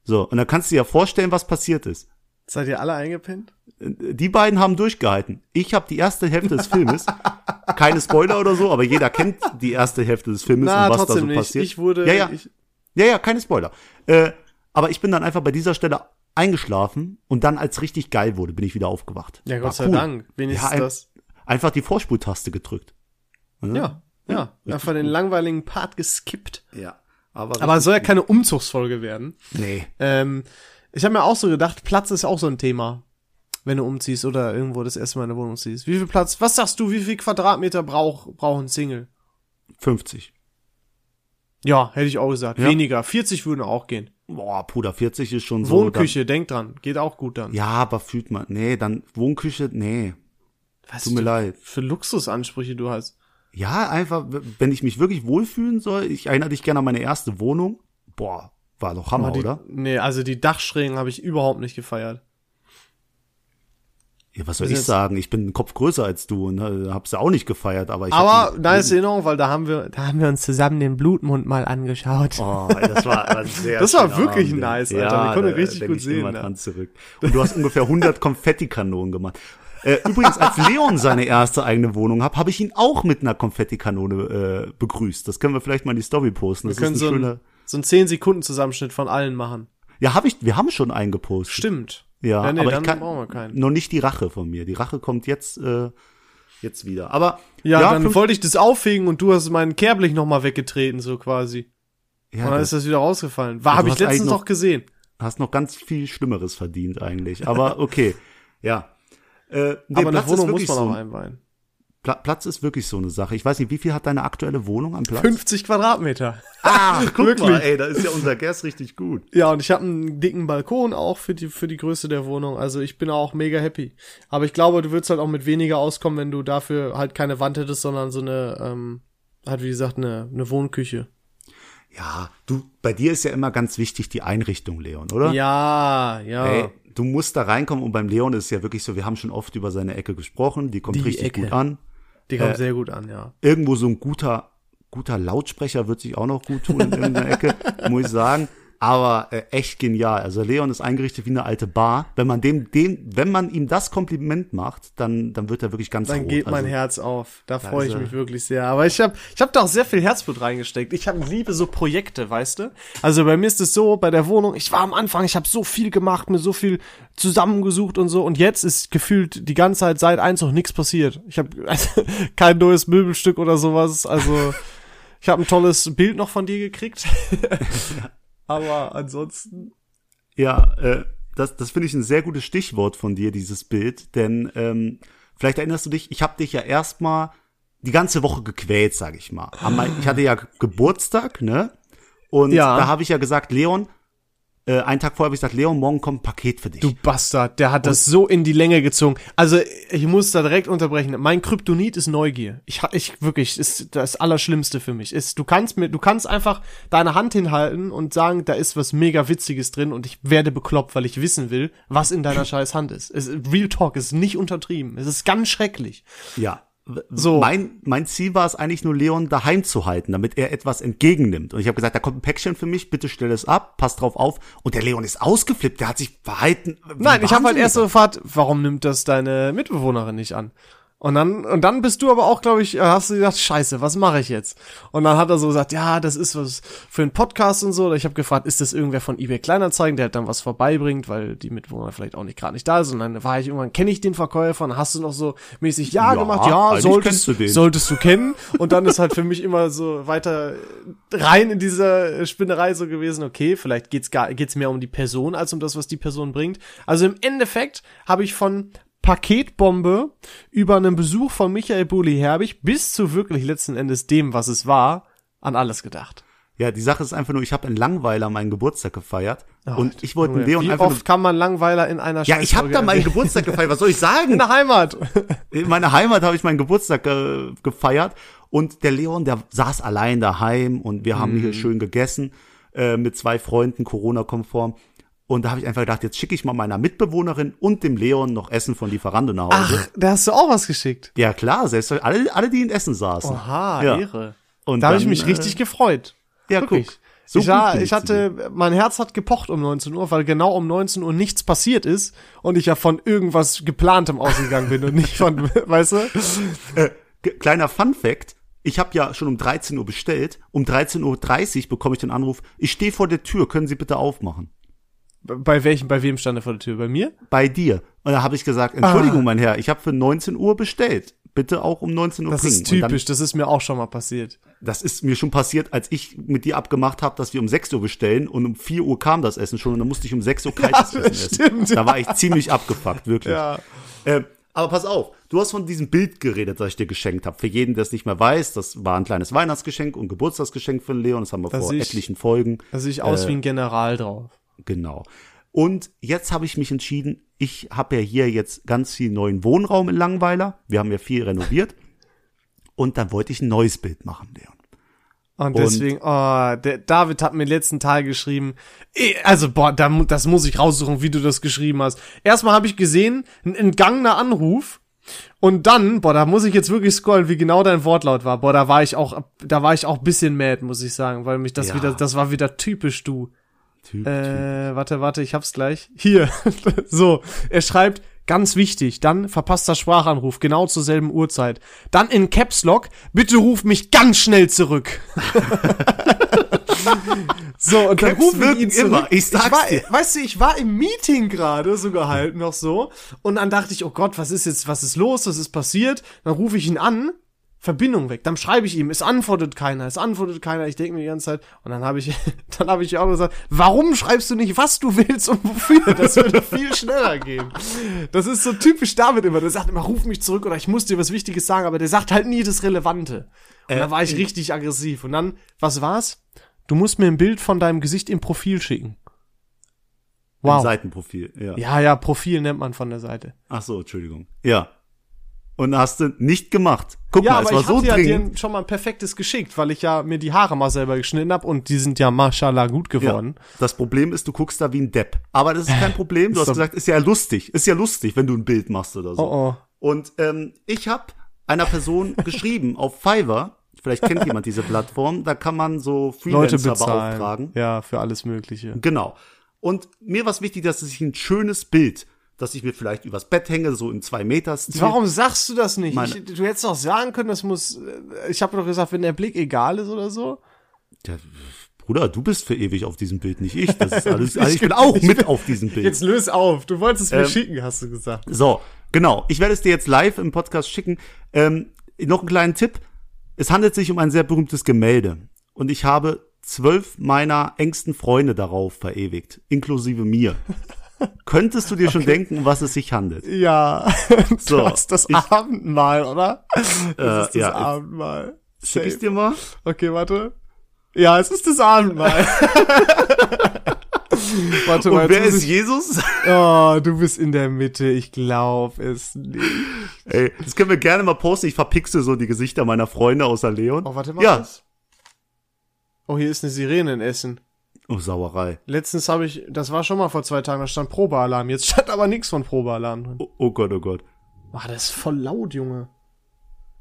So, und dann kannst du dir ja vorstellen, was passiert ist. Seid ihr alle eingepinnt? Die beiden haben durchgehalten. Ich habe die erste Hälfte des Filmes, keine Spoiler oder so, aber jeder kennt die erste Hälfte des Filmes Na, und was da so nicht. passiert. Ich wurde, ja, ja, ich ja, ja, keine Spoiler. Äh, aber ich bin dann einfach bei dieser Stelle eingeschlafen und dann, als richtig geil wurde, bin ich wieder aufgewacht. Ja, Gott sei cool. Dank. Wenigstens ja, ein, das. Einfach die Vorspultaste gedrückt. Ja, ja. ja. Einfach den langweiligen Part geskippt. Ja. Aber, aber es soll ja keine Umzugsfolge werden. Nee. Ähm, ich habe mir auch so gedacht, Platz ist auch so ein Thema, wenn du umziehst oder irgendwo das erste Mal in der Wohnung ziehst. Wie viel Platz, was sagst du, wie viel Quadratmeter braucht braucht ein Single? 50. Ja, hätte ich auch gesagt. Ja. Weniger. 40 würden auch gehen. Boah, Bruder, 40 ist schon so. Wohnküche, denk dran. Geht auch gut dann. Ja, aber fühlt man. Nee, dann Wohnküche, nee. Was Tut mir leid. Für Luxusansprüche du hast. Ja, einfach, wenn ich mich wirklich wohlfühlen soll, ich erinnere dich gerne an meine erste Wohnung. Boah, war doch Hammer, die, oder? Nee, also die Dachschrägen habe ich überhaupt nicht gefeiert. Ja, was soll ich sagen? Ich bin einen Kopf größer als du und äh, hab's ja auch nicht gefeiert, aber ich Aber nice Erinnerung, weil da haben wir da haben wir uns zusammen den Blutmond mal angeschaut. Oh, das war, sehr Das war wirklich Abend. nice, Alter. Ja, ich konnte da, richtig gut sehen. Ja. Dran zurück. Und du hast ungefähr 100 Konfettikanonen gemacht. Äh, übrigens, als Leon seine erste eigene Wohnung hat, habe ich ihn auch mit einer Konfettikanone äh, begrüßt. Das können wir vielleicht mal in die Story posten. Das wir können so, ein, so einen 10 Sekunden Zusammenschnitt von allen machen. Ja, habe ich. Wir haben schon einen gepostet. Stimmt. Ja, ja nee, aber dann ich kann brauchen wir keinen. noch nicht die Rache von mir. Die Rache kommt jetzt äh, jetzt wieder. Aber ja, ja dann wollte ich das aufhegen und du hast meinen Kerblich noch mal weggetreten so quasi. Ja, und dann ist das wieder rausgefallen. War habe ich letztens noch, noch gesehen. Hast noch ganz viel Schlimmeres verdient eigentlich. Aber okay, ja. Äh, aber Platz eine Wohnung muss man so, auch einweihen. Pla Platz ist wirklich so eine Sache. Ich weiß nicht, wie viel hat deine aktuelle Wohnung an Platz? 50 Quadratmeter. Ah, guck Wirklich? mal, ey, da ist ja unser Gas richtig gut. Ja, und ich habe einen dicken Balkon auch für die, für die Größe der Wohnung. Also ich bin auch mega happy. Aber ich glaube, du würdest halt auch mit weniger auskommen, wenn du dafür halt keine Wand hättest, sondern so eine, ähm, halt wie gesagt, eine, eine Wohnküche. Ja, du, bei dir ist ja immer ganz wichtig die Einrichtung, Leon, oder? Ja, ja. Ey, du musst da reinkommen und beim Leon ist es ja wirklich so, wir haben schon oft über seine Ecke gesprochen, die kommt Die richtig Ecke. gut an. Die kommt sehr gut an, ja. Irgendwo so ein guter, guter Lautsprecher wird sich auch noch gut tun in irgendeiner Ecke, muss ich sagen. Aber äh, echt genial. Also Leon ist eingerichtet wie eine alte Bar. Wenn man dem, dem, wenn man ihm das Kompliment macht, dann, dann wird er wirklich ganz Dann rot. geht mein also, Herz auf. Da freue ich mich wirklich sehr. Aber ich habe ich hab da auch sehr viel Herzblut reingesteckt. Ich habe liebe so Projekte, weißt du? Also bei mir ist es so, bei der Wohnung, ich war am Anfang, ich habe so viel gemacht, mir so viel zusammengesucht und so. Und jetzt ist gefühlt die ganze Zeit seit eins noch nichts passiert. Ich habe also, kein neues Möbelstück oder sowas. Also ich habe ein tolles Bild noch von dir gekriegt. Aber ansonsten. Ja, äh, das, das finde ich ein sehr gutes Stichwort von dir, dieses Bild. Denn ähm, vielleicht erinnerst du dich, ich habe dich ja erstmal die ganze Woche gequält, sag ich mal. Ich hatte ja Geburtstag, ne? Und Ja. da habe ich ja gesagt, Leon, äh, einen Tag vorher habe ich gesagt, Leon, morgen kommt ein Paket für dich. Du Bastard, der hat das so in die Länge gezogen. Also, ich muss da direkt unterbrechen. Mein Kryptonit ist Neugier. Ich, ich wirklich, ist das Allerschlimmste für mich. Ist, du kannst mir, du kannst einfach deine Hand hinhalten und sagen, da ist was mega Witziges drin und ich werde bekloppt, weil ich wissen will, was in deiner scheiß Hand ist. Es, Real Talk ist nicht untertrieben. Es ist ganz schrecklich. Ja. So. Mein, mein Ziel war es eigentlich nur, Leon daheim zu halten, damit er etwas entgegennimmt. Und ich habe gesagt, da kommt ein Päckchen für mich, bitte stell es ab, pass drauf auf. Und der Leon ist ausgeflippt, der hat sich verhalten. Nein, ich habe halt erst so gefragt, warum nimmt das deine Mitbewohnerin nicht an? Und dann, und dann bist du aber auch, glaube ich, äh, hast du gedacht, scheiße, was mache ich jetzt? Und dann hat er so gesagt, ja, das ist was für einen Podcast und so. Ich habe gefragt, ist das irgendwer von eBay Kleinanzeigen, der halt dann was vorbeibringt, weil die Mitbewohner vielleicht auch nicht gerade nicht da ist. Und dann war ich irgendwann, kenne ich den Verkäufer? Und hast du noch so mäßig Ja, Ja, gemacht? Ja, solltest, du den. solltest du kennen. Und dann ist halt für mich immer so weiter rein in dieser Spinnerei so gewesen, okay, vielleicht geht's gar, geht's mehr um die Person als um das, was die Person bringt. Also im Endeffekt habe ich von Paketbombe über einen Besuch von Michael Bulli-Herbig bis zu wirklich letzten Endes dem, was es war, an alles gedacht. Ja, die Sache ist einfach nur, ich habe in Langweiler meinen Geburtstag gefeiert. und ich wollte Leon Wie einfach oft kann man Langweiler in einer Ja, ich habe da meinen? Geburtstag gefeiert. Was soll ich in sagen? der Heimat. In meiner Heimat habe ich meinen Geburtstag äh, gefeiert und der Leon, der saß allein daheim und wir haben Mhm. hier schön gegessen äh, mit zwei Freunden, Corona-konform. Und da habe ich einfach gedacht, jetzt schicke ich mal meiner Mitbewohnerin und dem Leon noch Essen von Lieferando nach Hause. Ach, da hast du auch was geschickt. Ja klar, selbst alle, alle, die in Essen saßen. Oha, ja. Ehre. Und Da habe ich mich äh, richtig gefreut. Ja, Wirklich. guck. So ich, gut war, ich hatte, mein Herz hat gepocht um 19 Uhr, weil genau um 19 Uhr nichts passiert ist und ich ja von irgendwas geplantem ausgegangen bin und nicht von, weißt du? Äh, kleiner Fun Fact. Ich habe ja schon um 13 Uhr bestellt. Um 13.30 Uhr bekomme ich den Anruf, ich stehe vor der Tür, können Sie bitte aufmachen? Bei welchem, bei wem stand er vor der Tür? Bei mir? Bei dir. Und da habe ich gesagt, Entschuldigung, Ah. mein Herr, ich habe für 19 Uhr bestellt. Bitte auch um 19 Uhr Das bringen. ist Und dann, typisch, das ist mir auch schon mal passiert. das ist mir schon passiert, als ich mit dir abgemacht habe, dass wir um 6 Uhr bestellen und um 4 Uhr kam das Essen schon und dann musste ich um 6 Uhr kaltes Ja, Essen essen. stimmt, Da war ich ziemlich abgefuckt, wirklich. Ja. Ähm, aber pass auf, du hast von diesem Bild geredet, das ich dir geschenkt habe. Für jeden, der es nicht mehr weiß, das war ein kleines Weihnachtsgeschenk und Geburtstagsgeschenk für Leon. Das haben wir Da vor ich- etlichen Folgen. Da sehe ich aus Äh, wie ein General drauf. Genau. Und jetzt habe ich mich entschieden, ich habe ja hier jetzt ganz viel neuen Wohnraum in Langweiler. Wir haben ja viel renoviert. Und dann wollte ich ein neues Bild machen, Leon. Und deswegen, oh, der David hat mir letzten Teil geschrieben, eh, also boah, da, das muss ich raussuchen, wie du das geschrieben hast. Erstmal habe ich gesehen, ein entgangener Anruf und dann, boah, da muss ich jetzt wirklich scrollen, wie genau dein Wortlaut war. Boah, da war ich auch, da war ich auch bisschen mad, muss ich sagen, weil mich das Ja. wieder, das war wieder typisch du. Typ, typ. Äh, warte, warte, ich hab's gleich. Hier. so, er schreibt, ganz wichtig, dann verpasster Sprachanruf, genau zur selben Uhrzeit. Dann in Caps Lock, bitte ruf mich ganz schnell zurück. so, und dann Caps rufen wir ihn zurück. immer, ich sag's war, dir. Weißt du, ich war im Meeting gerade, so gehalten noch so, und dann dachte ich, oh Gott, was ist jetzt, was ist los, was ist passiert? Dann rufe ich ihn an, Verbindung weg. Dann schreibe ich ihm, es antwortet keiner, es antwortet keiner. Ich denke mir die ganze Zeit, und dann habe ich, dann habe ich auch gesagt, warum schreibst du nicht, was du willst und wofür? Das würde viel schneller gehen. Das ist so typisch David immer. Der sagt immer, ruf mich zurück oder ich muss dir was Wichtiges sagen, aber der sagt halt nie das Relevante. Und Äh, da war ich richtig aggressiv. Und dann, was war's? Du musst mir ein Bild von deinem Gesicht im Profil schicken. Im Wow. Seitenprofil, ja. Ja, ja, Profil nennt man von der Seite. Ach so, Entschuldigung. Ja. Und hast du nicht gemacht. Guck Ja, mal, aber es war ich so hatte ja dringend. dir schon mal ein perfektes geschickt, weil ich ja mir die Haare mal selber geschnitten hab und die sind ja mashallah gut geworden. Ja. Das Problem ist, du guckst da wie ein Depp. Aber das ist kein Problem. Du hast gesagt, ist ja lustig. Ist ja lustig, wenn du ein Bild machst oder so. Oh, oh. Und ähm, ich habe einer Person geschrieben auf Fiverr, vielleicht kennt jemand diese Plattform, da kann man so Leute Freelancer bezahlen. beauftragen. Ja, für alles Mögliche. Genau. Und mir war es wichtig, dass ich ein schönes Bild, dass ich mir vielleicht übers Bett hänge, so in zwei Meter Stil. Warum sagst du das nicht? Ich, du hättest doch sagen können, das muss. äh, Ich habe doch gesagt, wenn der Blick egal ist oder so. Ja, Bruder, du bist für ewig auf diesem Bild, nicht ich. Das ist alles, Ich also ich bin auch mit auf diesem Bild. Jetzt löse auf. Du wolltest es mir Ähm, schicken, hast du gesagt. So, genau. Ich werde es dir jetzt live im Podcast schicken. Ähm, noch einen kleinen Tipp. Es handelt sich um ein sehr berühmtes Gemälde. Und ich habe zwölf meiner engsten Freunde darauf verewigt, inklusive mir. Könntest du dir schon denken, um was es sich handelt? Ja, So, du hast das ich- Abendmahl, oder? Das Äh, ist das ja, Abendmahl. Schick ich dir mal? Okay, warte. Ja, es ist das Abendmahl. warte mal, Und wer ist ich, Jesus? Oh, du bist in der Mitte. Ich glaube es nicht. Ey, das können wir gerne mal posten. Ich verpixel so die Gesichter meiner Freunde außer Leon. Oh, warte mal. Ja. was? Oh, hier ist eine Sirene in Essen. Oh, Sauerei. Letztens habe ich, das war schon mal vor zwei Tagen, da stand Probealarm. Jetzt stand aber nichts von Probealarm drin. Oh, oh Gott, oh Gott. Ah, das ist voll laut, Junge.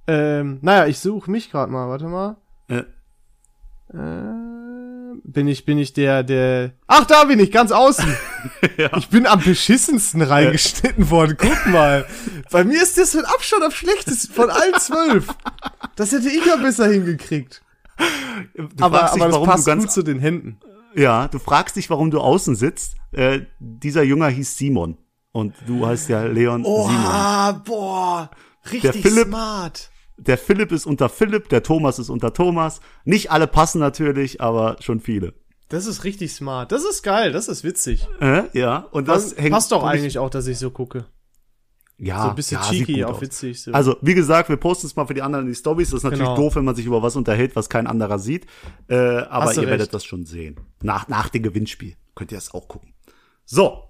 Ähm, naja, ich suche mich gerade mal, warte mal. Äh, Äh, bin ich, bin ich der, der. Ach, da bin ich, ganz außen. Ja. Ich bin am beschissensten reingeschnitten worden. Guck mal. Bei mir ist das mit Abstand am schlechtesten von allen zwölf. Das hätte ich ja besser hingekriegt. du aber fragst dich, aber das passt gut zu den Händen. Ja, du fragst dich, warum du außen sitzt. Äh, dieser Jünger hieß Simon. Und du heißt ja Leon Simon. Oha, boah. Richtig Philipp- smart. Der Philipp ist unter Philipp, der Thomas ist unter Thomas. Nicht alle passen natürlich, aber schon viele. Das ist richtig smart. Das ist geil, das ist witzig. Äh, ja, und das Das hängt. passt doch eigentlich auch, dass ich so gucke. Ja, So ein bisschen ja, cheeky, auch aus. witzig. So. Also, wie gesagt, wir posten es mal für die anderen in die Stories. Das ist natürlich Genau. doof, wenn man sich über was unterhält, was kein anderer sieht. Äh, aber ihr werdet recht. das schon sehen. Nach, nach dem Gewinnspiel könnt ihr das auch gucken. So.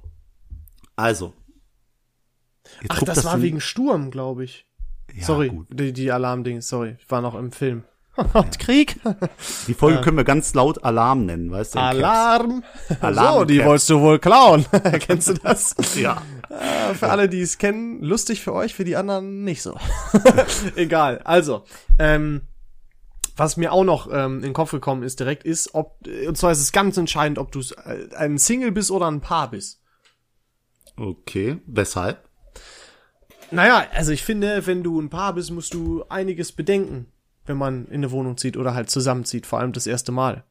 Also. Ach, guckt das war wegen Sturm, glaube ich. Ja, sorry, gut. die, die Alarmdings, sorry. Ich war noch im Film. Krieg. Die Folge können wir ganz laut Alarm nennen, weißt du? Alarm. Alarm so, die wolltest du wohl klauen. Kennst du das? Ja. Äh, für alle, die es kennen, lustig für euch, für die anderen nicht so. Egal. Also, ähm, was mir auch noch ähm, in den Kopf gekommen ist direkt, ist, ob, und zwar ist es ganz entscheidend, ob du äh, ein Single bist oder ein Paar bist. Okay. Weshalb? Naja, also ich finde, wenn du ein Paar bist, musst du einiges bedenken, wenn man in eine Wohnung zieht oder halt zusammenzieht, vor allem das erste Mal.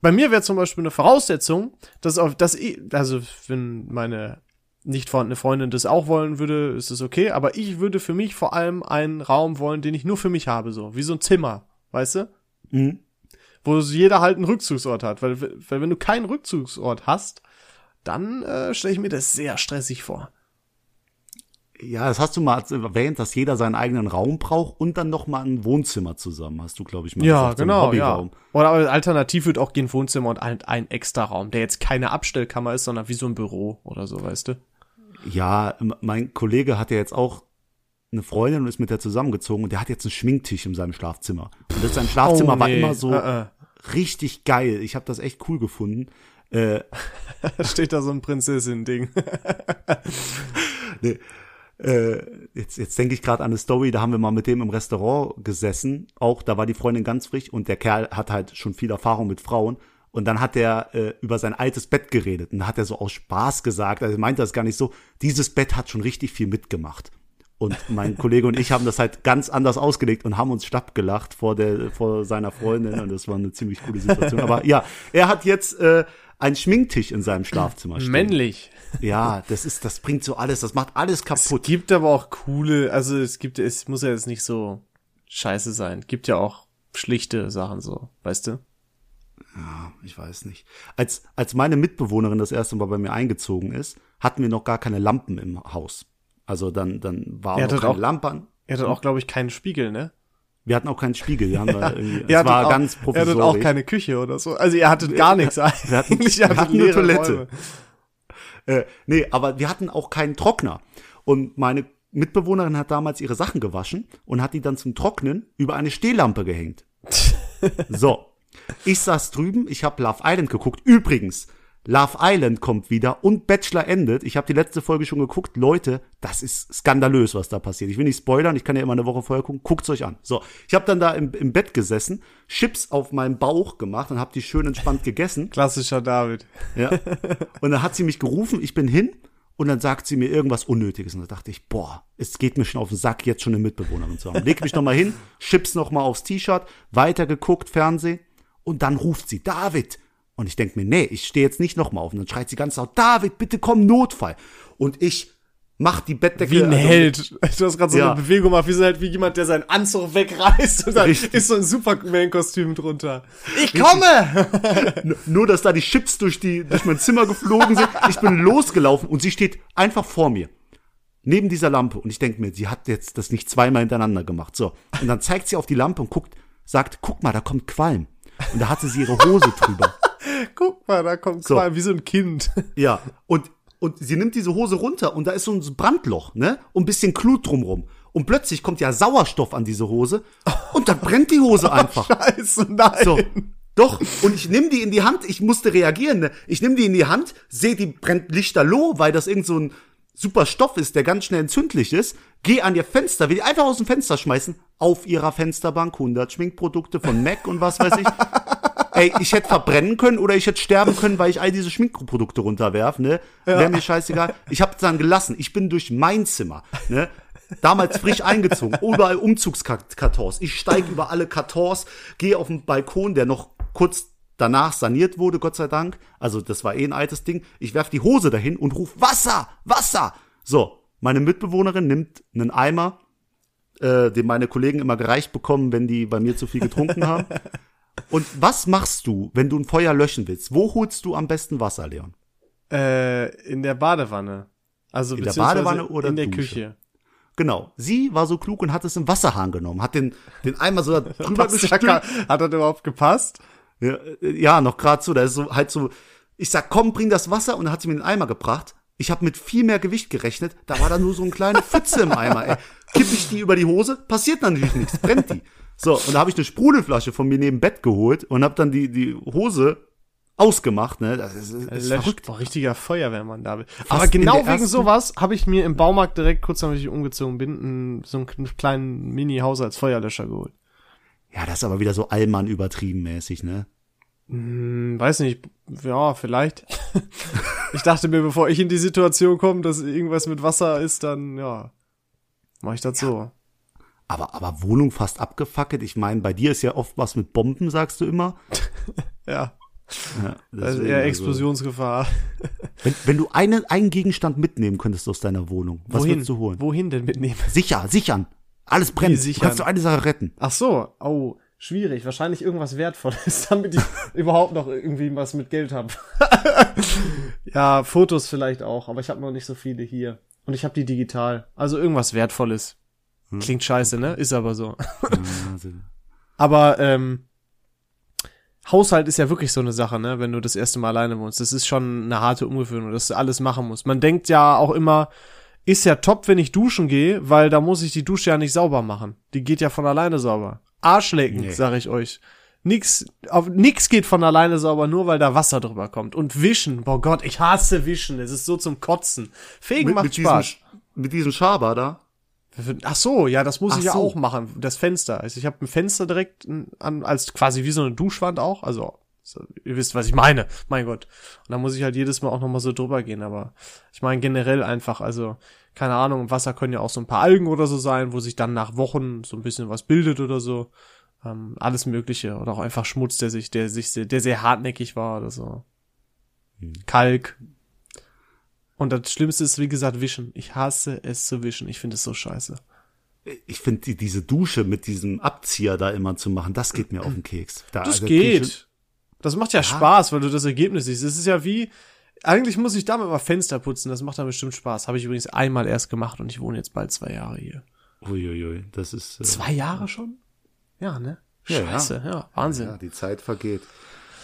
Bei mir wäre zum Beispiel eine Voraussetzung, dass auf dass ich, also wenn meine nicht vorhandene Freundin das auch wollen würde, ist es okay, aber ich würde für mich vor allem einen Raum wollen, den ich nur für mich habe, so wie so ein Zimmer, weißt du? Mhm. Wo jeder halt einen Rückzugsort hat, weil, weil wenn du keinen Rückzugsort hast, dann äh, stelle ich mir das sehr stressig vor. Ja, das hast du mal erwähnt, dass jeder seinen eigenen Raum braucht und dann noch mal ein Wohnzimmer zusammen, hast du, glaube ich, mal Ja, gesagt. so genau, ja. Hobbyraum. Oder alternativ wird auch gehen Wohnzimmer und ein, ein extra Raum, der jetzt keine Abstellkammer ist, sondern wie so ein Büro oder so, weißt du? Ja, mein Kollege hat ja jetzt auch eine Freundin und ist mit der zusammengezogen und der hat jetzt einen Schminktisch in seinem Schlafzimmer. Und das sein Schlafzimmer Oh, war nee. immer so Äh, äh. richtig geil. Ich habe das echt cool gefunden. Äh, steht da so ein Prinzessin-Ding. nee, äh, jetzt jetzt denke ich gerade an eine Story, da haben wir mal mit dem im Restaurant gesessen. Auch da war die Freundin ganz frisch und der Kerl hat halt schon viel Erfahrung mit Frauen. Und dann hat er äh, über sein altes Bett geredet und hat er so aus Spaß gesagt, also er meinte das gar nicht so, dieses Bett hat schon richtig viel mitgemacht. Und mein Kollege und ich haben das halt ganz anders ausgelegt und haben uns schlapp gelacht vor der vor seiner Freundin und das war eine ziemlich coole Situation. Aber ja, er hat jetzt äh, einen Schminktisch in seinem Schlafzimmer stehen. Männlich. Ja, das ist, das bringt so alles, das macht alles Es kaputt. gibt aber auch coole, also es gibt, es muss ja jetzt nicht so scheiße sein. Gibt ja auch schlichte Sachen so, weißt du? Ja, ich weiß nicht. Als, als meine Mitbewohnerin das erste Mal bei mir eingezogen ist, hatten wir noch gar keine Lampen im Haus. Also dann, dann war Er noch hatte keine auch- Lampe an. Er hat auch, glaube ich, keinen Spiegel, ne? Wir hatten auch keinen Spiegel, wir haben da irgendwie, Er es war auch, ganz Er provisorisch. hatte auch keine Küche oder so. Also ihr hattet gar nichts eigentlich. wir hatten- wir hattet hatten eine Toilette. Äh, nee, aber wir hatten auch keinen Trockner. Und meine Mitbewohnerin hat damals ihre Sachen gewaschen und hat die dann zum Trocknen über eine Stehlampe gehängt. so, ich saß drüben, ich habe Love Island geguckt. Übrigens, Love Island kommt wieder und Bachelor endet. Ich habe die letzte Folge schon geguckt. Leute, das ist skandalös, was da passiert. Ich will nicht spoilern, ich kann ja immer eine Woche vorher gucken. Guckt's euch an. So, ich habe dann da im, im Bett gesessen, Chips auf meinem Bauch gemacht und habe die schön entspannt gegessen. Klassischer David. Ja. Und dann hat sie mich gerufen, ich bin hin und dann sagt sie mir irgendwas Unnötiges. Und da dachte ich, boah, es geht mir schon auf den Sack, jetzt schon eine Mitbewohnerin zu haben. Leg mich nochmal hin, Chips nochmal aufs T-Shirt, weitergeguckt, Fernsehen und dann ruft sie, David. Und ich denk mir, nee, ich stehe jetzt nicht nochmal auf. Und dann schreit sie ganz laut, David, bitte komm, Notfall. Und ich mach die Bettdecke. Wie ein also- Held. Du hast gerade so Ja. eine Bewegung gemacht, wie so halt wie jemand, der seinen Anzug wegreißt und dann Richtig. ist so ein Superman-Kostüm drunter. Ich komme! Nur, dass da die Chips durch, die, durch mein Zimmer geflogen sind. Ich bin losgelaufen und sie steht einfach vor mir. Neben dieser Lampe. Und ich denke mir, sie hat jetzt das nicht zweimal hintereinander gemacht. So. Und dann zeigt sie auf die Lampe und guckt, sagt, guck mal, da kommt Qualm. Und da hatte sie ihre Hose drüber. Guck mal, da kommt So. Qualm, wie so ein Kind. Ja. Und, und sie nimmt diese Hose runter und da ist so ein Brandloch, ne? Und ein bisschen Glut drumrum. Und plötzlich kommt ja Sauerstoff an diese Hose. Und dann brennt die Hose einfach. Scheiße, nein. So. Doch, und ich nehme die in die Hand, ich musste reagieren, ne? Ich nehme die in die Hand, sehe, die brennt lichterloh, weil das irgend so ein super Stoff ist, der ganz schnell entzündlich ist, geh an ihr Fenster, will die einfach aus dem Fenster schmeißen, auf ihrer Fensterbank 100 Schminkprodukte von MAC und was weiß ich. Ey, ich hätte verbrennen können oder ich hätte sterben können, weil ich all diese Schminkprodukte runterwerf, ne? Wäre mir scheißegal. Ich habe dann gelassen. Ich bin durch mein Zimmer, ne? Damals frisch eingezogen, überall Umzugskartons. Ich steige über alle Kartons, gehe auf den Balkon, der noch kurz danach saniert wurde, Gott sei Dank. Also das war eh ein altes Ding. Ich werf die Hose dahin und ruf Wasser, Wasser. So, meine Mitbewohnerin nimmt einen Eimer, äh, den meine Kollegen immer gereicht bekommen, wenn die bei mir zu viel getrunken haben. Und was machst du, wenn du ein Feuer löschen willst? Wo holst du am besten Wasser, Leon? Äh, in der Badewanne. Also In der Badewanne oder in der Dusche? Küche. Genau. Sie war so klug und hat es im Wasserhahn genommen, hat den, den Eimer so da drüber gestülpt. Hat das überhaupt gepasst? Ja, äh, ja noch gerade so, da ist so halt so, ich sag, komm, bring das Wasser und dann hat sie mir den Eimer gebracht. Ich habe mit viel mehr Gewicht gerechnet, da war da nur so eine kleine Pfütze im Eimer, ey. Kipp ich die über die Hose, passiert natürlich nichts, brennt die. So, und da habe ich eine Sprudelflasche von mir neben Bett geholt und habe dann die, die Hose ausgemacht, ne? Das ist, ist Löscht. verrückt. Boah, richtiger Feuerwehrmann. Fast Aber genau wegen sowas habe ich mir im Baumarkt direkt kurz nachdem ich umgezogen bin, so einen kleinen Mini-Haushaltsfeuerlöscher geholt. Ja, das ist aber wieder so Allmann übertrieben mäßig, ne? Hm, weiß nicht, ja, vielleicht. ich dachte mir, bevor ich in die Situation komme, dass irgendwas mit Wasser ist, dann, ja, mache ich das so. Aber, aber Wohnung fast abgefackelt. Ich meine, bei dir ist ja oft was mit Bomben, sagst du immer. Ja, Ja, also deswegen, eher also- Explosionsgefahr. Wenn, wenn du einen, einen Gegenstand mitnehmen könntest aus deiner Wohnung, was Wohin? würdest du holen? Wohin denn mitnehmen? Sicher, sichern. Alles brennt. Du sichern? kannst nur eine Sache retten. Ach so, oh, schwierig. Wahrscheinlich irgendwas Wertvolles, damit ich überhaupt noch irgendwie was mit Geld habe. ja, Fotos vielleicht auch, aber ich habe noch nicht so viele hier. Und ich habe die digital. Also irgendwas Wertvolles. Klingt scheiße, ne? Ist aber so. Also, Aber ähm, Haushalt ist ja wirklich so eine Sache, ne? Wenn du das erste Mal alleine wohnst. Das ist schon eine harte Umgewöhnung, dass du alles machen musst. Man denkt ja auch immer, ist ja top, wenn ich duschen gehe, weil da muss ich die Dusche ja nicht sauber machen. Die geht ja von alleine sauber. Arschlecken, Nee. sag ich euch. Nix, auf, nix geht von alleine sauber, nur weil da Wasser drüber kommt. Und wischen, boah Gott, ich hasse wischen. Es ist so zum Kotzen. Fegen mit, macht mit, Spaß. diesem, mit diesem Schaber da. Ach so, ja, das muss Ach ich ja so. auch machen. Das Fenster. Also ich habe ein Fenster direkt an, als quasi wie so eine Duschwand auch. Also so, ihr wisst, was ich meine. Mein Gott. Und da muss ich halt jedes Mal auch noch mal so drüber gehen. Aber ich meine generell einfach, also keine Ahnung, im Wasser können ja auch so ein paar Algen oder so sein, wo sich dann nach Wochen so ein bisschen was bildet oder so. Ähm, alles Mögliche oder auch einfach Schmutz, der sich, der sich, sehr, der sehr hartnäckig war oder so. Kalk. Und das Schlimmste ist, wie gesagt, Wischen. Ich hasse es zu wischen. Ich finde es so scheiße. ich finde die, diese Dusche mit diesem Abzieher da immer zu machen, das geht mir auf den Keks. Da, Das also geht. Das macht ja, Spaß, weil du das Ergebnis siehst. Es ist ja wie, eigentlich muss ich damit mal Fenster putzen, das macht dann bestimmt Spaß. Habe ich übrigens einmal erst gemacht und ich wohne jetzt bald zwei Jahre hier. Uiuiui, das ist. Äh, Zwei Jahre schon? Ja, ne? Ja, ja. Scheiße, ja, Wahnsinn. Ja, die Zeit vergeht.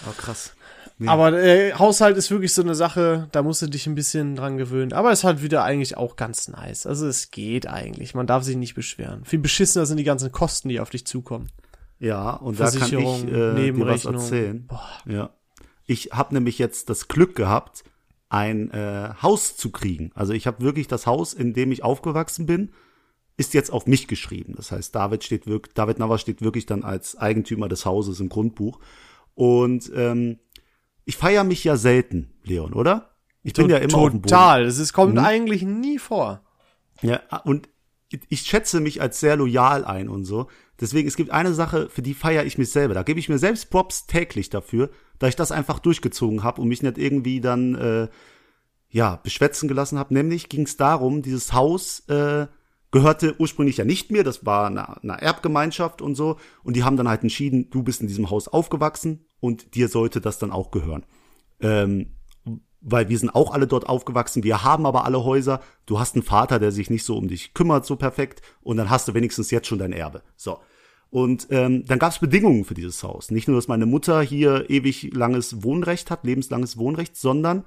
Oh, krass. Nee. Aber äh, Haushalt ist wirklich so eine Sache, da musst du dich ein bisschen dran gewöhnen. Aber es ist halt wieder eigentlich auch ganz nice. Also es geht eigentlich. Man darf sich nicht beschweren. Viel beschissener sind die ganzen Kosten, die auf dich zukommen. Ja, und da kann ich äh, dir was erzählen. Boah. Ja. Ich habe nämlich jetzt das Glück gehabt, ein äh, Haus zu kriegen. Also ich habe wirklich das Haus, in dem ich aufgewachsen bin, ist jetzt auf mich geschrieben. Das heißt, David steht wirklich, David Navas steht wirklich dann als Eigentümer des Hauses im Grundbuch. Und ähm, ich feiere mich ja selten, Leon, oder? Ich bin ja immer auf dem Boden. Total. Es kommt Mhm. eigentlich nie vor. Ja, und ich schätze mich als sehr loyal ein und so. Deswegen, es gibt eine Sache, für die feiere ich mich selber. Da gebe ich mir selbst Props täglich dafür, da ich das einfach durchgezogen habe und mich nicht irgendwie dann äh, ja beschwätzen gelassen habe. Nämlich ging es darum, dieses Haus äh, gehörte ursprünglich ja nicht mir, das war eine, eine Erbgemeinschaft und so. Und die haben dann halt entschieden, du bist in diesem Haus aufgewachsen und dir sollte das dann auch gehören. Ähm, weil wir sind auch alle dort aufgewachsen, wir haben aber alle Häuser. Du hast einen Vater, der sich nicht so um dich kümmert, so perfekt, und dann hast du wenigstens jetzt schon dein Erbe. So. Und ähm, dann gab es Bedingungen für dieses Haus. Nicht nur, dass meine Mutter hier ewig langes Wohnrecht hat, lebenslanges Wohnrecht, sondern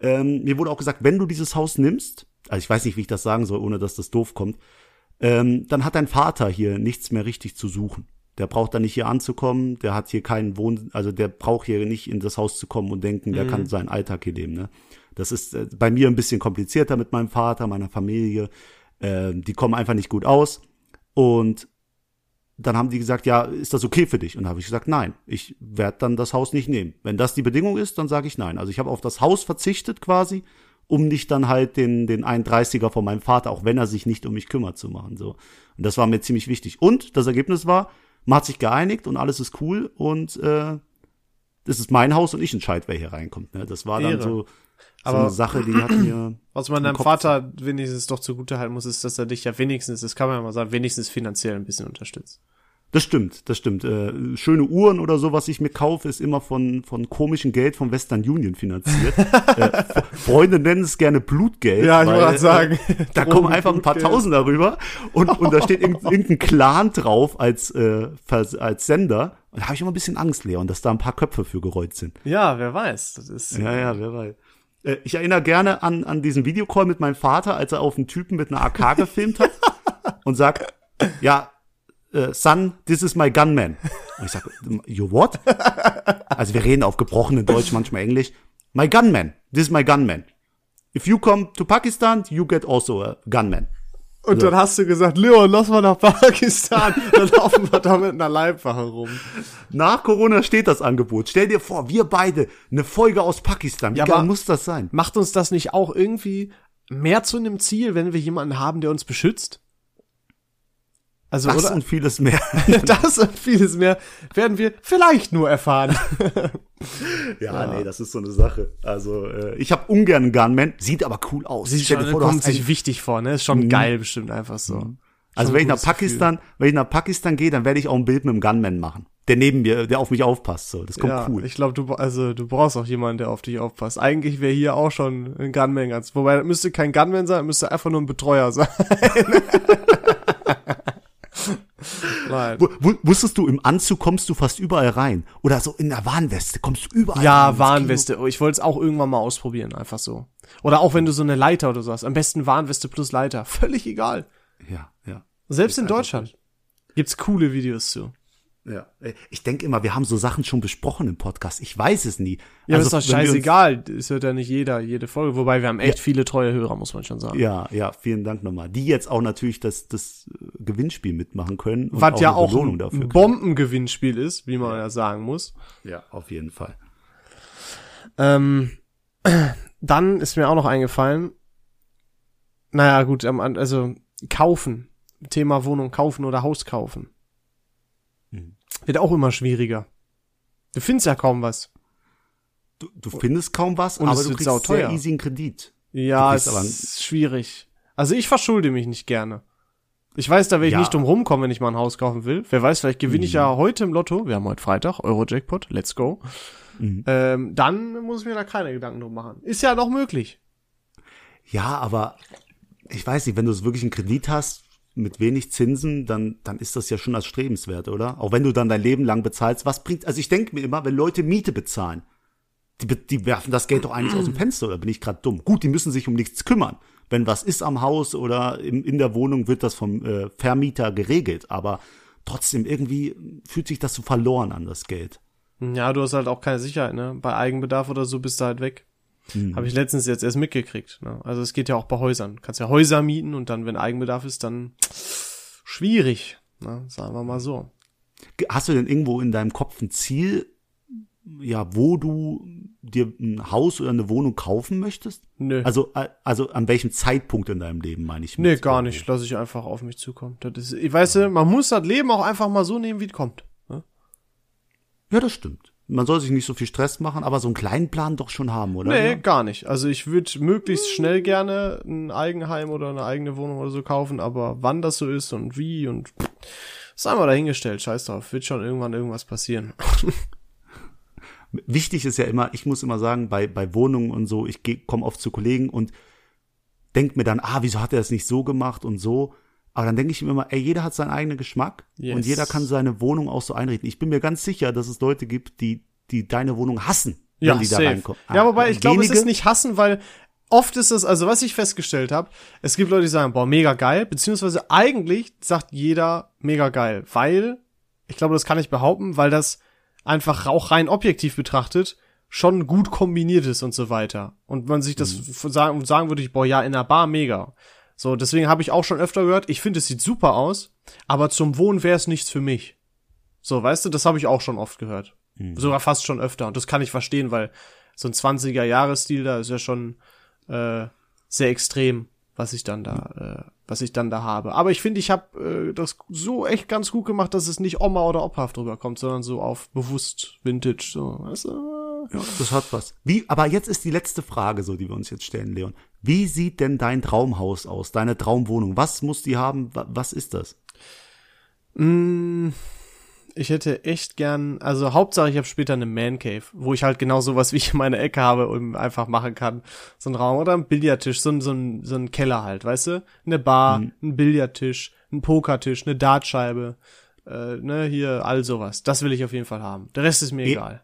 ähm, mir wurde auch gesagt, wenn du dieses Haus nimmst, also ich weiß nicht, wie ich das sagen soll, ohne dass das doof kommt, ähm, dann hat dein Vater hier nichts mehr richtig zu suchen. Der braucht da nicht hier anzukommen, der hat hier keinen Wohn, also der braucht hier nicht in das Haus zu kommen und denken, der kann seinen Alltag hier leben. Ne? Das ist äh, bei mir ein bisschen komplizierter mit meinem Vater, meiner Familie. Äh, die kommen einfach nicht gut aus. Und dann haben die gesagt, ja, ist das okay für dich? Und habe ich gesagt, nein, ich werde dann das Haus nicht nehmen. Wenn das die Bedingung ist, dann sage ich nein. Also ich habe auf das Haus verzichtet quasi, um nicht dann halt den, den 31er von meinem Vater, auch wenn er sich nicht um mich kümmert, zu machen. So. Und das war mir ziemlich wichtig. Und das Ergebnis war, man hat sich geeinigt und alles ist cool und äh, das ist mein Haus und ich entscheide, wer hier reinkommt. Ne? Das war dann Ehre. so, so Aber- eine Sache, die hat mir. Was man deinem Vater wenigstens doch zugute halten muss, ist, dass er dich ja wenigstens, das kann man ja mal sagen, wenigstens finanziell ein bisschen unterstützt. Das stimmt, das stimmt. Äh, schöne Uhren oder so, was ich mir kaufe, ist immer von, von komischem Geld von Western Union finanziert. äh, Freunde nennen es gerne Blutgeld. Ja, ich wollte sagen. Äh, da kommen einfach ein paar Blutgeld. Tausend darüber und, und da steht irgendein, irgendein Clan drauf als, äh, als Sender. Und da habe ich immer ein bisschen Angst, Leon, dass da ein paar Köpfe für gerollt sind. Ja, wer weiß. Das ist, Ja, ja, wer weiß. Äh, Ich erinnere gerne an, an diesen Videocall mit meinem Vater, als er auf einen Typen mit einer AK gefilmt hat und sagt, ja, äh, son, this is my gunman. Und ich sage, you what? Also wir reden auf gebrochenen Deutsch, manchmal Englisch. My gunman, this is my gunman. If you come to Pakistan, you get also a gunman. Und dann hast du gesagt, Leon, lass mal nach Pakistan. dann laufen wir da mit einer Leibwache rum. Nach Corona steht das Angebot. Stell dir vor, wir beide, eine Folge aus Pakistan. Wie Ja, geil muss das sein? Macht uns das nicht auch irgendwie mehr zu einem Ziel, wenn wir jemanden haben, der uns beschützt? Also, Das oder? und vieles mehr. das und vieles mehr werden wir vielleicht nur erfahren. Ja, nee, das ist so eine Sache. Also, äh, ich habe ungern einen Gunman, sieht aber cool aus. Sieht schon, vor, kommt sich wichtig vor, ne? Ist schon geil bestimmt einfach so. also Schon wenn ich nach Pakistan, wenn ich nach Pakistan gehe, dann werde ich auch ein Bild mit einem Gunman machen. Der neben mir, der auf mich aufpasst, so. Das kommt ja, cool. ich glaube, du also du brauchst auch jemanden, der auf dich aufpasst. Eigentlich wäre hier auch schon ein Gunman ganz. Wobei das müsste kein Gunman sein, müsste einfach nur ein Betreuer sein. Nein. Wu- wu- Wusstest du, im Anzug kommst du fast überall rein. Oder so in der Warnweste kommst du überall rein. Ja, Warnweste. Oh, Ich wollte es auch irgendwann mal ausprobieren, einfach so. Oder auch wenn du so eine Leiter oder so hast. Am besten Warnweste plus Leiter. Völlig egal. Ja, ja. Selbst in Deutschland gibt's coole Videos zu. Ja. Ich denke immer, wir haben so Sachen schon besprochen im Podcast. Ich weiß es nie. Ja, Also, ist doch scheißegal. Es hört ja nicht jeder jede Folge. Wobei wir haben echt viele treue Hörer, muss man schon sagen. Ja, ja, vielen Dank nochmal. Die jetzt auch natürlich das, das äh, Gewinnspiel mitmachen können. Was ja eine auch ein. Bombengewinnspiel ist, wie man ja sagen muss. Ja, auf jeden Fall. Ähm, dann ist mir auch noch eingefallen, naja, gut, also kaufen. Thema Wohnung kaufen oder Haus kaufen. Mhm. Wird auch immer schwieriger. Du findest ja kaum was. Du, du findest kaum was, Und aber du kriegst sehr easy einen Kredit. Ja, es ist schwierig. Also ich verschulde mich nicht gerne. Ich weiß, da werde ich Ja. nicht drum rumkommen, wenn ich mal ein Haus kaufen will. Wer weiß, vielleicht gewinne ich ja heute im Lotto. Wir haben heute Freitag, Euro-Jackpot, let's go. Ähm, dann muss ich mir da keine Gedanken drum machen. Ist ja noch möglich. Ja, aber ich weiß nicht, wenn du es wirklich einen Kredit hast mit wenig Zinsen, dann, dann ist das ja schon als strebenswert, oder? Auch wenn du dann dein Leben lang bezahlst, was bringt, also ich denke mir immer, wenn Leute Miete bezahlen, die, die werfen das Geld doch eigentlich aus dem Fenster, oder bin ich gerade dumm? Gut, die müssen sich um nichts kümmern. Wenn was ist am Haus oder im, in der Wohnung, wird das vom äh, Vermieter geregelt, aber trotzdem irgendwie fühlt sich das so verloren an, das Geld. Ja, du hast halt auch keine Sicherheit, ne? Bei Eigenbedarf oder so bist du halt weg. Habe ich letztens jetzt erst mitgekriegt. Ne? Also es geht ja auch bei Häusern. Du kannst ja Häuser mieten und dann, wenn Eigenbedarf ist, dann schwierig. Ne? Sagen wir mal so. Hast du denn irgendwo in deinem Kopf ein Ziel, ja, wo du dir ein Haus oder eine Wohnung kaufen möchtest? Nö. Also, äh, also an welchem Zeitpunkt in deinem Leben meine ich? nee, gar nicht. Lass ich einfach auf mich zukommen. Das ist, ich weiß, du, man muss das Leben auch einfach mal so nehmen, wie es kommt. Ne? Ja, das stimmt. Man soll sich nicht so viel Stress machen, aber so einen kleinen Plan doch schon haben, oder? Nee, gar nicht. Also ich würde möglichst schnell gerne ein Eigenheim oder eine eigene Wohnung oder so kaufen, aber wann das so ist und wie und ist einmal dahingestellt, scheiß drauf. Wird schon irgendwann irgendwas passieren. Wichtig ist ja immer, ich muss immer sagen, bei, bei Wohnungen und so, ich komme oft zu Kollegen und denk mir dann, ah, wieso hat er das nicht so gemacht und so. Aber dann denke ich mir immer, ey, jeder hat seinen eigenen Geschmack Yes. und jeder kann seine Wohnung auch so einrichten. Ich bin mir ganz sicher, dass es Leute gibt, die, die deine Wohnung hassen, Ja, wenn die da safe. reinkommen. Ja, Ah, wobei ich glaube, es ist nicht hassen, weil oft ist es, also was ich festgestellt habe, es gibt Leute, die sagen, boah, mega geil, beziehungsweise eigentlich sagt jeder mega geil, weil, ich glaube, das kann ich behaupten, weil das einfach auch rein objektiv betrachtet schon gut kombiniert ist und so weiter. Und man sich das f- sagen, sagen würde, ich, boah, ja, in der Bar mega. So, deswegen habe ich auch schon öfter gehört, ich finde, es sieht super aus, aber zum Wohnen wäre es nichts für mich. So, weißt du, das habe ich auch schon oft gehört. Sogar fast schon öfter. Und das kann ich verstehen, weil so ein 20er-Jahres-Stil da ist ja schon äh, sehr extrem, was ich dann da, äh, was ich dann da habe. Aber ich finde, ich habe äh, das so echt ganz gut gemacht, dass es nicht Oma oder Obhaft drüber kommt, sondern so auf bewusst Vintage. So, weißt du? Ja, das hat was. Wie, aber jetzt ist die letzte Frage, so, die wir uns jetzt stellen, Leon. Wie sieht denn dein Traumhaus aus, deine Traumwohnung? Was muss die haben? Wa- Was ist das? Mm, Ich hätte echt gern, also Hauptsache ich habe später eine Man Cave, wo ich halt genau sowas wie ich in meiner Ecke habe und einfach machen kann. So ein Raum oder ein Billardtisch, so ein, so ein, so ein Keller halt, weißt du? Eine Bar, ein Billardtisch, ein Pokertisch, eine Dartscheibe, äh, ne, hier, all sowas. Das will ich auf jeden Fall haben. Der Rest ist mir Eh, egal.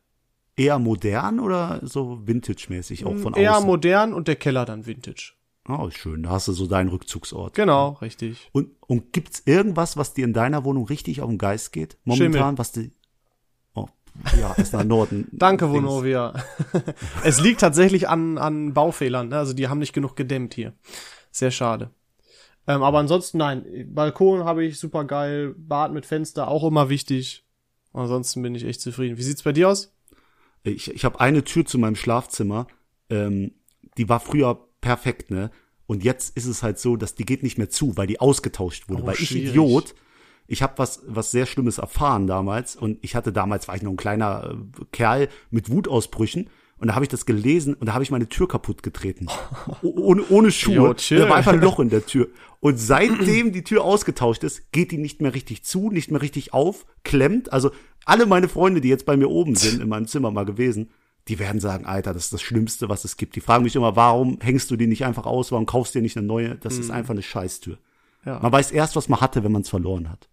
Eher modern oder so vintage-mäßig auch von Eher außen? modern und der Keller dann Vintage. Oh, schön. Da hast du so deinen Rückzugsort. Genau, richtig. Und, und gibt's irgendwas, was dir in deiner Wohnung richtig auf den Geist geht? Momentan, Schimmel. was die, oh, ja, ist nach Norden. Danke, Dings. Vonovia. es liegt tatsächlich an, an Baufehlern, ne? also die haben nicht genug gedämmt hier. Sehr schade. Ähm, aber ansonsten nein, Balkon habe ich super geil, Bad mit Fenster auch immer wichtig. Ansonsten bin ich echt zufrieden. Wie sieht's bei dir aus? Ich, ich habe eine Tür zu meinem Schlafzimmer, ähm, die war früher perfekt, ne? Und jetzt ist es halt so, dass die geht nicht mehr zu, weil die ausgetauscht wurde. Oh, weil ich schwierig. Idiot, ich habe was was sehr Schlimmes erfahren damals und ich hatte damals war ich noch ein kleiner äh, Kerl mit Wutausbrüchen und da habe ich das gelesen und da habe ich meine Tür kaputt getreten. Ohne ohne Schuhe. Chill. da war einfach ein Loch in der Tür. Und seitdem die Tür ausgetauscht ist, geht die nicht mehr richtig zu, nicht mehr richtig auf, klemmt. Also alle meine Freunde, die jetzt bei mir oben sind, in meinem Zimmer mal gewesen, die werden sagen, Alter, das ist das Schlimmste, was es gibt. Die fragen mich immer, warum hängst du die nicht einfach aus, warum kaufst du dir nicht eine neue? Das ist einfach eine Scheißtür. Ja. Man weiß erst, was man hatte, wenn man es verloren hat.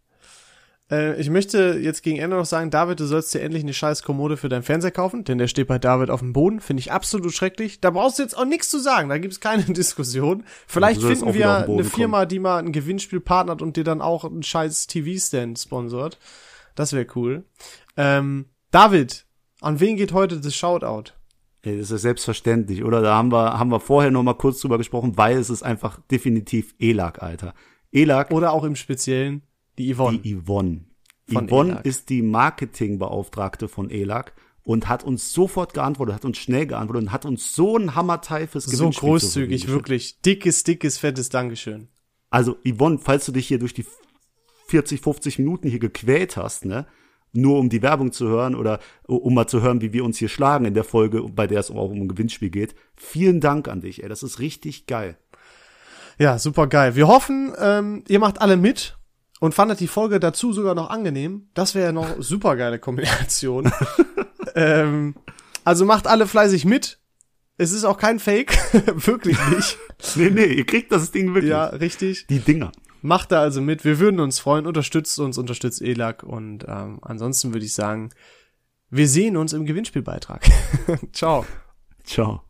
Äh, ich möchte jetzt gegen Ende noch sagen, David, du sollst dir endlich eine scheiß Kommode für deinen Fernseher kaufen, denn der steht bei David auf dem Boden. Finde ich absolut schrecklich. Da brauchst du jetzt auch nichts zu sagen, da gibt's keine Diskussion. Vielleicht finden wir eine Firma, die mal ein Gewinnspiel partnert und dir dann auch einen scheiß TV-Stand sponsort. Das wäre cool. Ähm, David, an wen geht heute das Shoutout? Ey, das ist selbstverständlich, oder? Da haben wir, haben wir vorher noch mal kurz drüber gesprochen, weil es ist einfach definitiv ELAG, Alter. ELAG, Oder auch im Speziellen die Yvonne. die Yvonne. Von Yvonne ELAG. ist die Marketingbeauftragte von ELAG und hat uns sofort geantwortet, hat uns schnell geantwortet und hat uns so ein Hammerteil fürs so Gewinnspiel großzügig, wirklich. Dickes, dickes, fettes Dankeschön. Also Yvonne, falls du dich hier durch die 40, 50 Minuten hier gequält hast, ne, nur um die Werbung zu hören oder um mal zu hören, wie wir uns hier schlagen in der Folge, bei der es auch um ein Gewinnspiel geht. Vielen Dank an dich, ey, das ist richtig geil. Ja, super geil. Wir hoffen, ähm, ihr macht alle mit und fandet die Folge dazu sogar noch angenehm. Das wäre ja noch super geile Kombination. ähm, also macht alle fleißig mit. Es ist auch kein Fake, wirklich nicht. Nee, nee, ihr kriegt das Ding wirklich. Ja, richtig. Die Dinger. Macht da also mit. Wir würden uns freuen. Unterstützt uns, unterstützt ELAC. Und ähm, ansonsten würde ich sagen, wir sehen uns im Gewinnspielbeitrag. Ciao. Ciao.